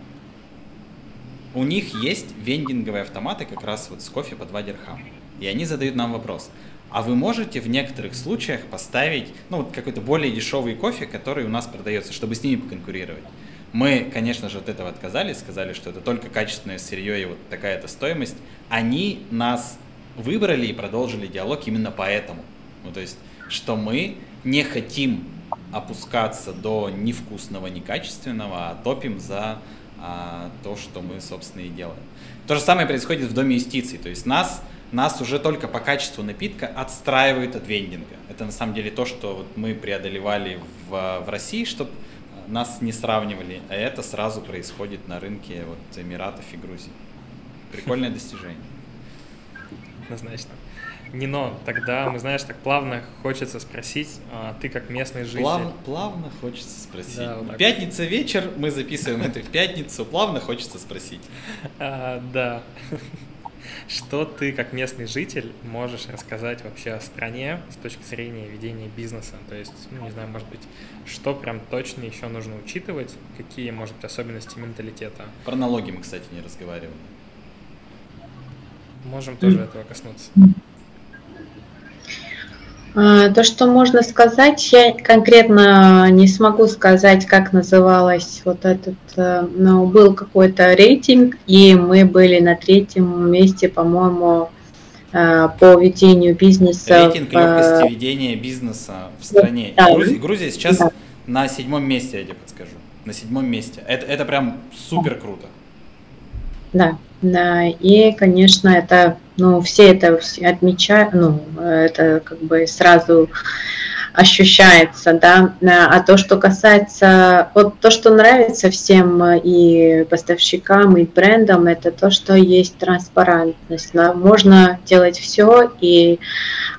у них есть вендинговые автоматы как раз вот с кофе по 2 дирхам. И они задают нам вопрос. А вы можете в некоторых случаях поставить ну, вот какой-то более дешевый кофе, который у нас продается, чтобы с ними поконкурировать? Мы, конечно же, от этого отказались, сказали, что это только качественное сырье и вот такая-то стоимость. Они нас выбрали и продолжили диалог именно поэтому. Ну, то есть, что мы не хотим опускаться до невкусного, некачественного, а топим за а, то, что мы, собственно, и делаем. То же самое происходит в Доме юстиции. То есть нас, нас уже только по качеству напитка отстраивают от вендинга. Это на самом деле то, что вот мы преодолевали в, в России, чтобы нас не сравнивали, а это сразу происходит на рынке вот, Эмиратов и Грузии. Прикольное достижение однозначно. Нино, тогда мы, знаешь, так плавно хочется спросить, а, ты как местный житель... Плав, плавно хочется спросить. Да, вот Пятница вечер, мы записываем это в пятницу, плавно хочется спросить. А, да. Что ты как местный житель можешь рассказать вообще о стране с точки зрения ведения бизнеса? То есть, ну, не знаю, может быть, что прям точно еще нужно учитывать? Какие, может быть, особенности менталитета? Про налоги мы, кстати, не разговаривали. Можем тоже этого коснуться. А, то, что можно сказать, я конкретно не смогу сказать, как называлось вот этот, э, но был какой-то рейтинг, и мы были на третьем месте, по-моему, э, по ведению бизнеса. Рейтинг легкости ведения бизнеса в стране. Да. Грузия, Грузия сейчас да. на седьмом месте, я тебе подскажу. На седьмом месте. Это, это прям супер круто. Да. Да, и, конечно, это, ну, все это отмечают, ну, это как бы сразу ощущается, да, а то, что касается, вот то, что нравится всем и поставщикам, и брендам, это то, что есть транспарентность, да? можно делать все, и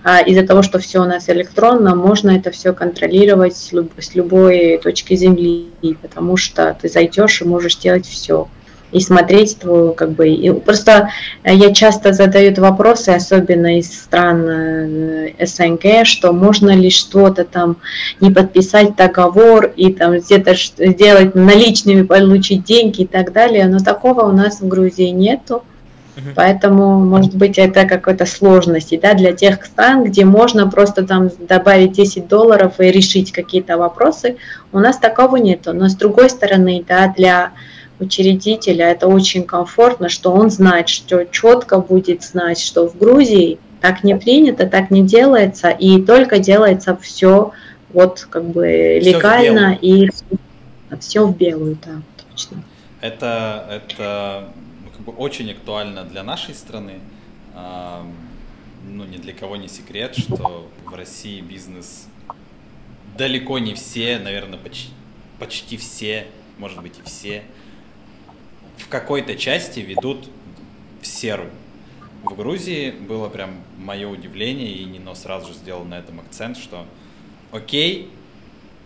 а, из-за того, что все у нас электронно, можно это все контролировать с, люб, с любой точки земли, потому что ты зайдешь и можешь делать все и смотреть твою, как бы, и просто э, я часто задаю вопросы, особенно из стран э, СНГ, что можно ли что-то там не подписать договор и там где-то сделать наличными, получить деньги и так далее, но такого у нас в Грузии нету. Поэтому, может быть, это какой-то сложности да, для тех стран, где можно просто там добавить 10 долларов и решить какие-то вопросы. У нас такого нету. Но с другой стороны, да, для учредителя это очень комфортно, что он знает, что четко будет знать, что в Грузии так не принято, так не делается, и только делается все вот как бы легально и все в белую, да, точно. Это, это как бы очень актуально для нашей страны. Ну, ни для кого не секрет, что в России бизнес далеко не все, наверное, почти, почти все, может быть и все, в какой-то части ведут в серую. В Грузии было прям мое удивление, и Нино сразу же сделал на этом акцент, что окей,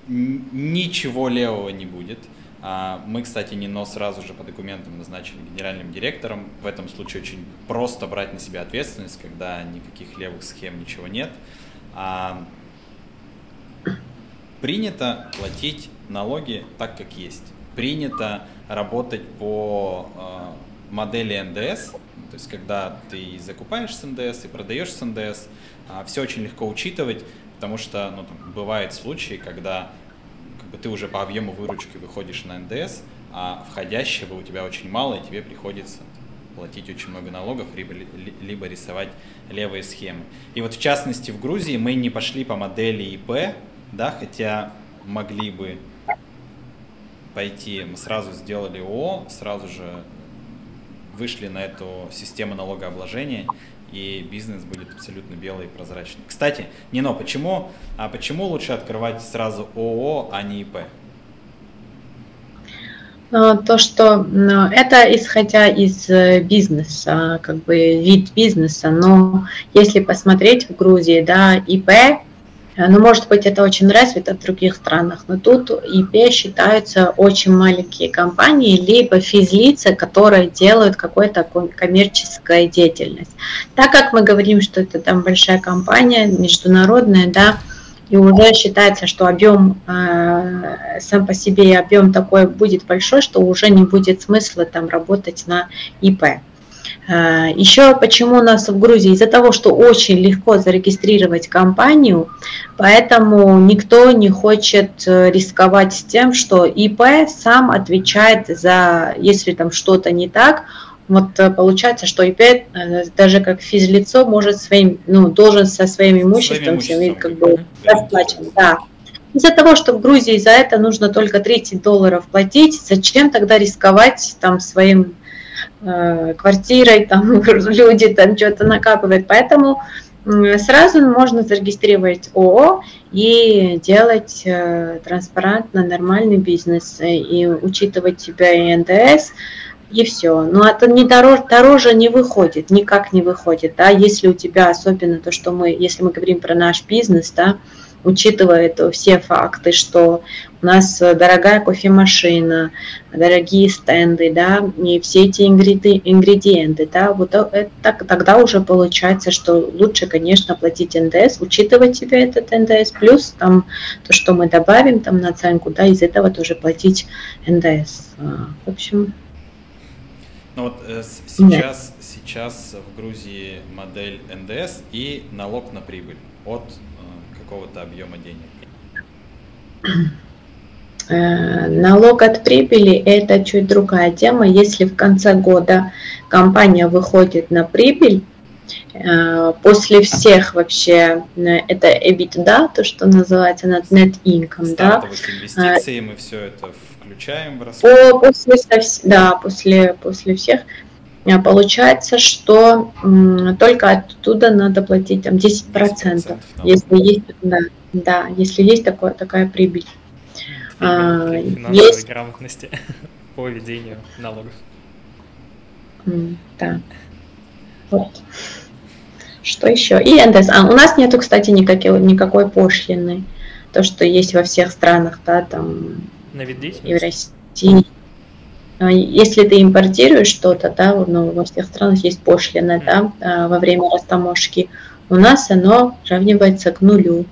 ничего левого не будет. А мы, кстати, Нино сразу же по документам назначили генеральным директором. В этом случае очень просто брать на себя ответственность, когда никаких левых схем, ничего нет. А принято платить налоги так, как есть. Принято работать по э, модели НДС, то есть когда ты закупаешь с НДС и продаешь с НДС, э, все очень легко учитывать, потому что ну, там, бывают случаи, когда как бы, ты уже по объему выручки выходишь на НДС, а входящего у тебя очень мало, и тебе приходится платить очень много налогов, либо, либо рисовать левые схемы. И вот в частности в Грузии мы не пошли по модели ИП, да, хотя могли бы пойти, мы сразу сделали ООО, сразу же вышли на эту систему налогообложения, и бизнес будет абсолютно белый и прозрачный. Кстати, Нино, почему, а почему лучше открывать сразу ООО, а не ИП? А, то, что это исходя из э, бизнеса, как бы вид бизнеса, но если посмотреть в Грузии, да, ИП Э, ну, может быть, это очень развито в других странах, но тут ИП считаются очень маленькие компании, либо физлицы, которые делают какую-то коммерческую деятельность. Так как мы говорим, что это там большая компания, международная, да, и уже считается, что объем э, сам по себе объем такой будет большой, что уже не будет смысла там работать на ИП. А, Еще почему у нас в Грузии? Из-за того, что очень легко зарегистрировать компанию, поэтому никто не хочет э, рисковать с тем, что ИП сам отвечает за, если там что-то не так, вот э, получается, что ИП э, даже как физлицо может своим, ну, должен со своим имуществом, своим имуществом. как бы расплачивать. Да. Из-за того, что в Грузии за это нужно только 30 долларов платить, зачем тогда рисковать там своим Э, квартирой, там люди там что-то накапывают. Поэтому сразу можно зарегистрировать ООО и делать э, транспарантно нормальный бизнес и учитывать себя и НДС, и все. Но это не дороже, дороже не выходит, никак не выходит, да, если у тебя особенно то, что мы, если мы говорим про наш бизнес, да, учитывает все факты, что у нас дорогая кофемашина, дорогие стенды, да, и все эти ингредиенты, да, вот это, тогда уже получается, что лучше, конечно, платить НДС, учитывать себе этот НДС, плюс там то, что мы добавим там наценку, да, из этого тоже платить НДС. А, в общем. Ну вот э, сейчас, сейчас в Грузии модель НДС и налог на прибыль от какого-то объема денег? Э, налог от прибыли – это чуть другая тема. Если в конце года компания выходит на прибыль, э, после всех вообще, э, это EBITDA, то, что называется net income, да? инвестиции, мы все это включаем в расход. После, да, после, после всех получается, что только оттуда надо платить там 10%, 10% если есть, да, да, если есть такое, такая прибыль. А, есть грамотности по ведению налогов. Да. Вот. Что еще? И НДС. А, у нас нету, кстати, никакой, никакой пошлины. То, что есть во всех странах, да, там. На вид И в России. А если ты импортируешь что-то, да, ну, во всех странах есть пошлина, да, а, во время растаможки, у нас оно равнивается к нулю.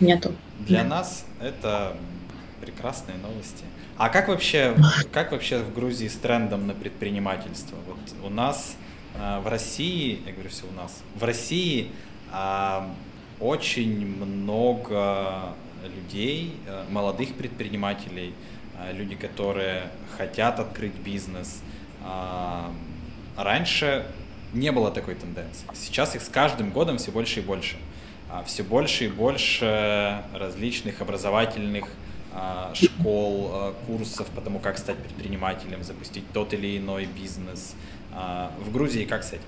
Нету. Для нас это прекрасные новости. А как вообще, как вообще в Грузии с трендом на предпринимательство? Вот у нас э, в России, я говорю все у нас, в России э, очень много людей, э, молодых предпринимателей, а, люди, которые хотят открыть бизнес. А, раньше не было такой тенденции. Сейчас их с каждым годом все больше и больше. А, все больше и больше различных образовательных а, школ, а, курсов по тому, как стать предпринимателем, запустить тот или иной бизнес. А, в Грузии как с этим?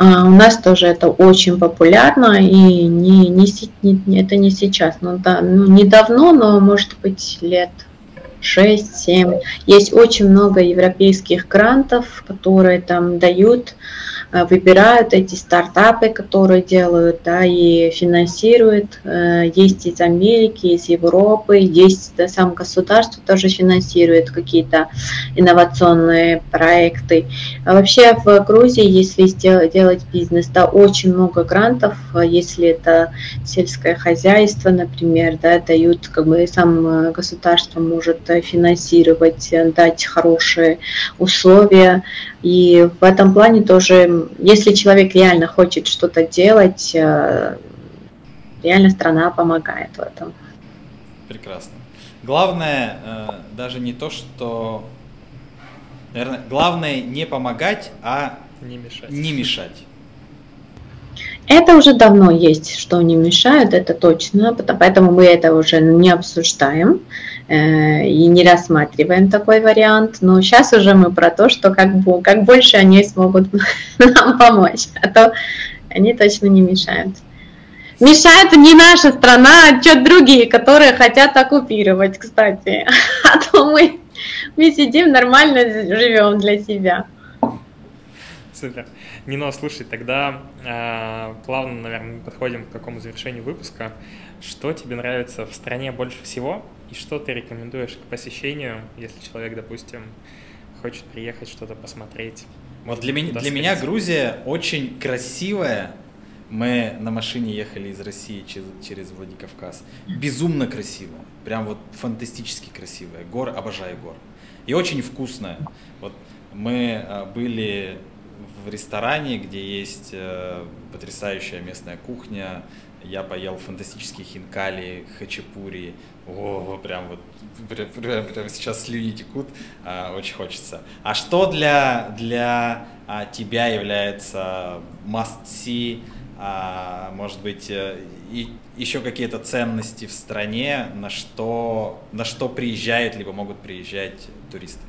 у нас тоже это очень популярно, и не, не, не, это не сейчас, но да, ну, не но может быть лет 6-7. Есть очень много европейских грантов, которые там дают выбирают эти стартапы, которые делают, да, и финансируют. Э, есть из Америки, из Европы, есть да, сам государство тоже финансирует какие-то инновационные проекты. А вообще в Грузии, если сделать, делать бизнес, да, очень много грантов, если это сельское хозяйство, например, да, дают, как бы сам государство может финансировать, дать хорошие условия. И в этом плане тоже если человек реально хочет что-то делать, э, реально страна помогает в этом. Прекрасно. Главное э, даже не то, что... Наверное, главное не помогать, а не мешать. Не мешать. Это уже давно есть, что не мешают, это точно, поэтому мы это уже не обсуждаем. Э, и не рассматриваем такой вариант. Но сейчас уже мы про то, что как, бы, как больше они смогут нам помочь, а то они точно не мешают. Мешает не наша страна, а что другие, которые хотят оккупировать, кстати. А то мы, мы сидим нормально, живем для себя. Супер. Нино, слушай, тогда э, плавно, наверное, подходим к такому завершению выпуска. Что тебе нравится в стране больше всего и что ты рекомендуешь к посещению, если человек, допустим, хочет приехать что-то посмотреть? Вот для, меня, для меня Грузия очень красивая. Мы на машине ехали из России через, через Владикавказ. Безумно красивая. Прям вот фантастически красивая. Гор, обожаю гор. И очень вкусная. Вот мы а, были в ресторане, где есть э, потрясающая местная кухня, я поел фантастические хинкали, хачапури. О, прям вот прям, прям, прям сейчас слюни текут, а, очень хочется. А что для, для а, тебя является must-see, а, может быть, э, и еще какие-то ценности в стране, на что, на что приезжают, либо могут приезжать туристы?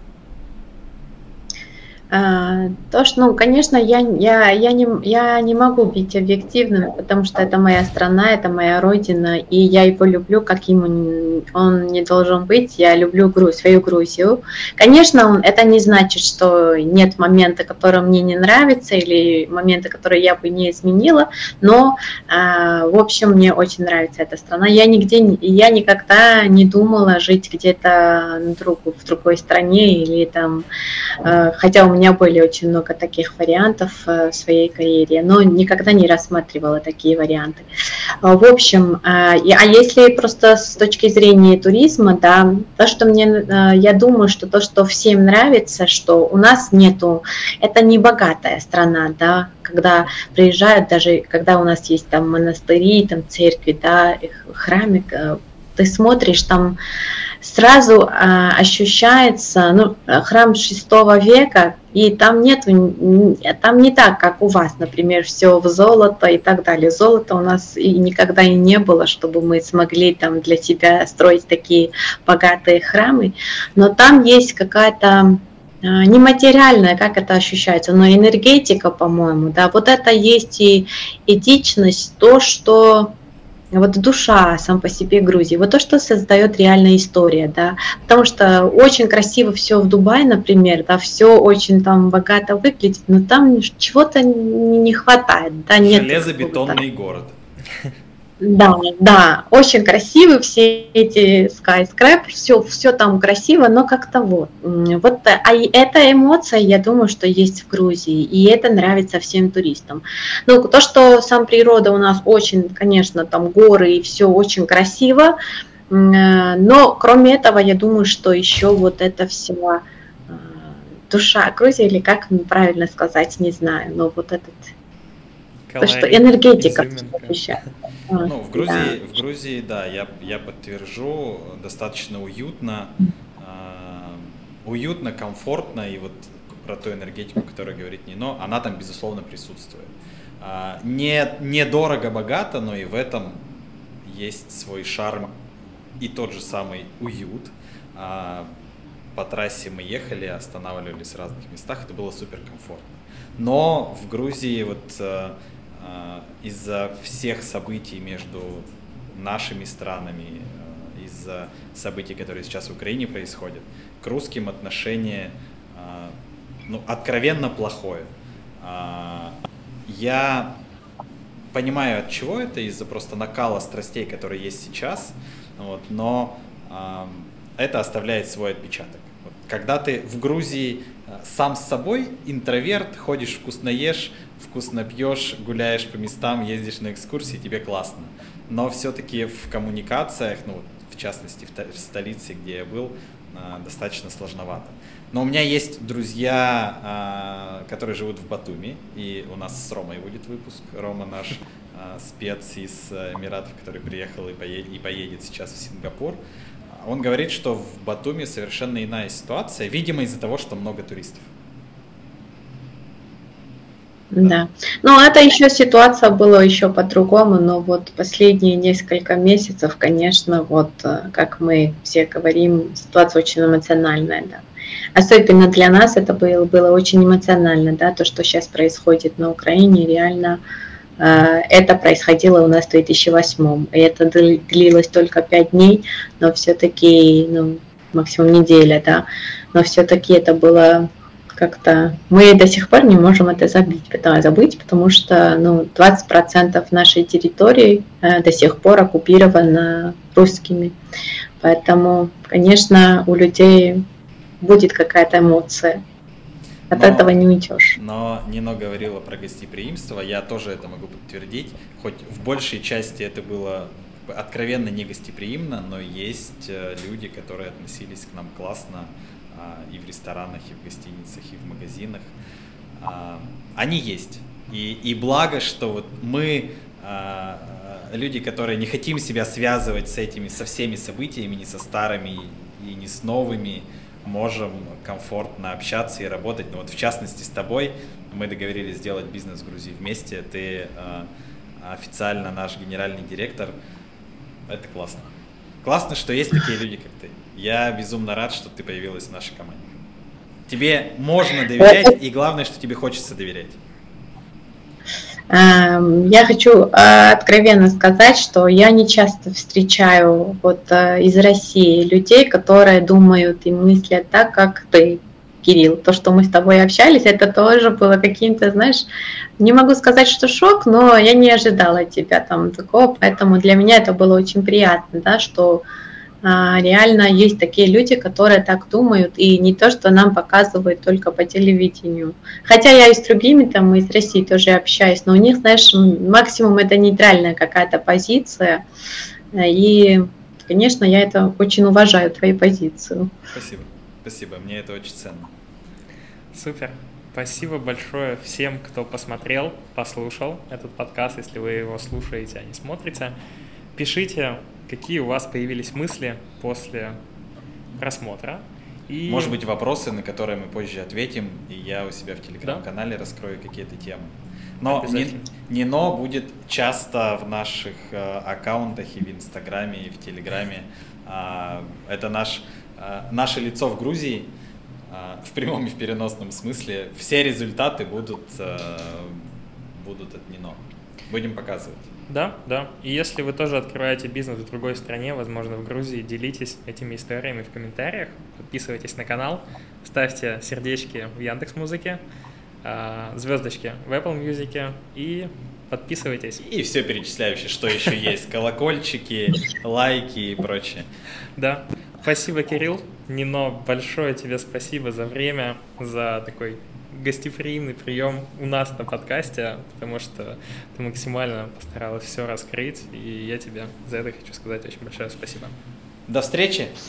А, то, что, ну, конечно, я, я, я, не, я не могу быть объективным, потому что это моя страна, это моя родина, и я его люблю, каким он, не должен быть. Я люблю Грузию, свою Грузию. Конечно, он, это не значит, что нет момента, который мне не нравится, или момента, которые я бы не изменила, но, э, в общем, мне очень нравится эта страна. Я нигде, я никогда не думала жить где-то в другой стране, или там, э, хотя у меня меня были очень много таких вариантов э, в своей карьере, но никогда не рассматривала такие варианты. А, в общем, а, а если просто с точки зрения туризма, да, то, что мне, э, я думаю, что то, что всем нравится, что у нас нету, это не богатая страна, да, когда приезжают, даже когда у нас есть там монастыри, там церкви, да, храмы, э, ты смотришь там сразу а, ощущается ну, храм шестого века, и там нет, там не так, как у вас, например, все в золото и так далее. Золото у нас и никогда и не было, чтобы мы смогли там для себя строить такие богатые храмы. Но там есть какая-то а, нематериальная, как это ощущается, но энергетика, по-моему, да, вот это есть и этичность, то, что вот душа сам по себе Грузии, вот то, что создает реальная история, да, потому что очень красиво все в Дубае, например, да, все очень там богато выглядит, но там чего-то не хватает, да, нет. Железобетонный город. Да, да, очень красивы все эти skyscraper, все, все там красиво, но как-то вот. Вот а эта эмоция, я думаю, что есть в Грузии, и это нравится всем туристам. Ну, то, что сам природа у нас очень, конечно, там горы и все очень красиво, но кроме этого, я думаю, что еще вот это все э, душа Грузии, или как правильно сказать, не знаю, но вот этот, то, что энергетика ощущается. Ну, в Грузии, да. в Грузии, да, я, я подтвержу, достаточно уютно, э, уютно, комфортно, и вот про ту энергетику, которую говорит Нино, она там, безусловно, присутствует. Э, не, не дорого, богато, но и в этом есть свой шарм. и тот же самый уют. А, по трассе мы ехали, останавливались в разных местах, это было супер комфортно. Но в Грузии вот э, э, из-за всех событий между нашими странами, э, из-за событий, которые сейчас в Украине происходят, к русским отношение ну, откровенно плохое. Я понимаю, от чего это, из-за просто накала страстей, которые есть сейчас, вот, но это оставляет свой отпечаток. Когда ты в Грузии э, сам с собой, интроверт, ходишь вкусно ешь, вкусно пьешь, гуляешь по местам, ездишь на экскурсии, тебе классно. Но все-таки в коммуникациях, ну, в частности, в, столице, где я был, э, достаточно сложновато. Но у меня есть друзья, э, которые живут в Батуми, и у нас с Ромой будет выпуск. Рома наш спец из Эмиратов, который приехал и поедет, и поедет сейчас в Сингапур. Он говорит, что в Батуми совершенно иная ситуация, видимо, из-за того, что много туристов. Да. Ну, это еще ситуация была еще по-другому, но вот последние несколько месяцев, конечно, вот, э, как мы все говорим, ситуация очень эмоциональная, да. Особенно для нас это было, было очень эмоционально, да, то, что сейчас происходит на Украине, реально Э, это происходило у нас в 2008. И это длилось только пять дней, но все-таки, ну, максимум неделя, да. Но все-таки это было как-то... Мы до сих пор не можем это забыть, потому, забыть, потому что ну, 20% нашей территории э, до сих пор оккупировано русскими. Поэтому, конечно, у людей будет какая-то эмоция. От но, этого не уйдешь. Но Нино говорила про гостеприимство, я тоже это могу подтвердить. Хоть в большей части это было откровенно не гостеприимно, но есть э, люди, которые относились к нам классно и в ресторанах, и в гостиницах, и в магазинах. А, они есть. И, и благо, что вот мы а, люди, которые не хотим себя связывать с этими, со всеми событиями, не со старыми и не с новыми, можем комфортно общаться и работать. Но вот в частности с тобой мы договорились сделать бизнес в Грузии вместе. Ты официально наш генеральный директор. Это классно. Классно, что есть такие люди, как ты. Я безумно рад, что ты появилась в нашей команде. Тебе можно доверять, и главное, что тебе хочется доверять. Эм, я хочу э, откровенно сказать, что я не часто встречаю вот э, из России людей, которые думают и мыслят так, как ты, Кирилл. То, что мы с тобой общались, это тоже было каким-то, знаешь, не могу сказать, что шок, но я не ожидала тебя там такого, поэтому для меня это было очень приятно, да, что реально есть такие люди, которые так думают, и не то, что нам показывают только по телевидению. Хотя я и с другими, там, из России тоже общаюсь, но у них, знаешь, максимум это нейтральная какая-то позиция, и, конечно, я это очень уважаю, твою позицию. Спасибо, спасибо, мне это очень ценно. Супер. Спасибо большое всем, кто посмотрел, послушал этот подкаст, если вы его слушаете, а не смотрите. Пишите какие у вас появились мысли после просмотра. И... Может быть, вопросы, на которые мы позже ответим, и я у себя в телеграм-канале да? раскрою какие-то темы. Но Нино будет часто в наших э, аккаунтах и в Инстаграме, и в Телеграме. Э, это наш, э, наше лицо в Грузии, э, в прямом и в переносном смысле. Все результаты будут, э, будут от Нино. Будем показывать. Да, да. И если вы тоже открываете бизнес в другой стране, возможно, в Грузии, делитесь этими историями в комментариях, подписывайтесь на канал, ставьте сердечки в Яндекс Музыке, а, звездочки в Apple Music и подписывайтесь. И все перечисляющее, что еще есть, колокольчики, лайки и прочее. Да. Спасибо, Кирилл. Нино, большое тебе спасибо за время, за такой гостеприимный прием у нас на подкасте, потому что ты максимально постаралась все раскрыть, и я тебе за это хочу сказать очень большое спасибо. До встречи!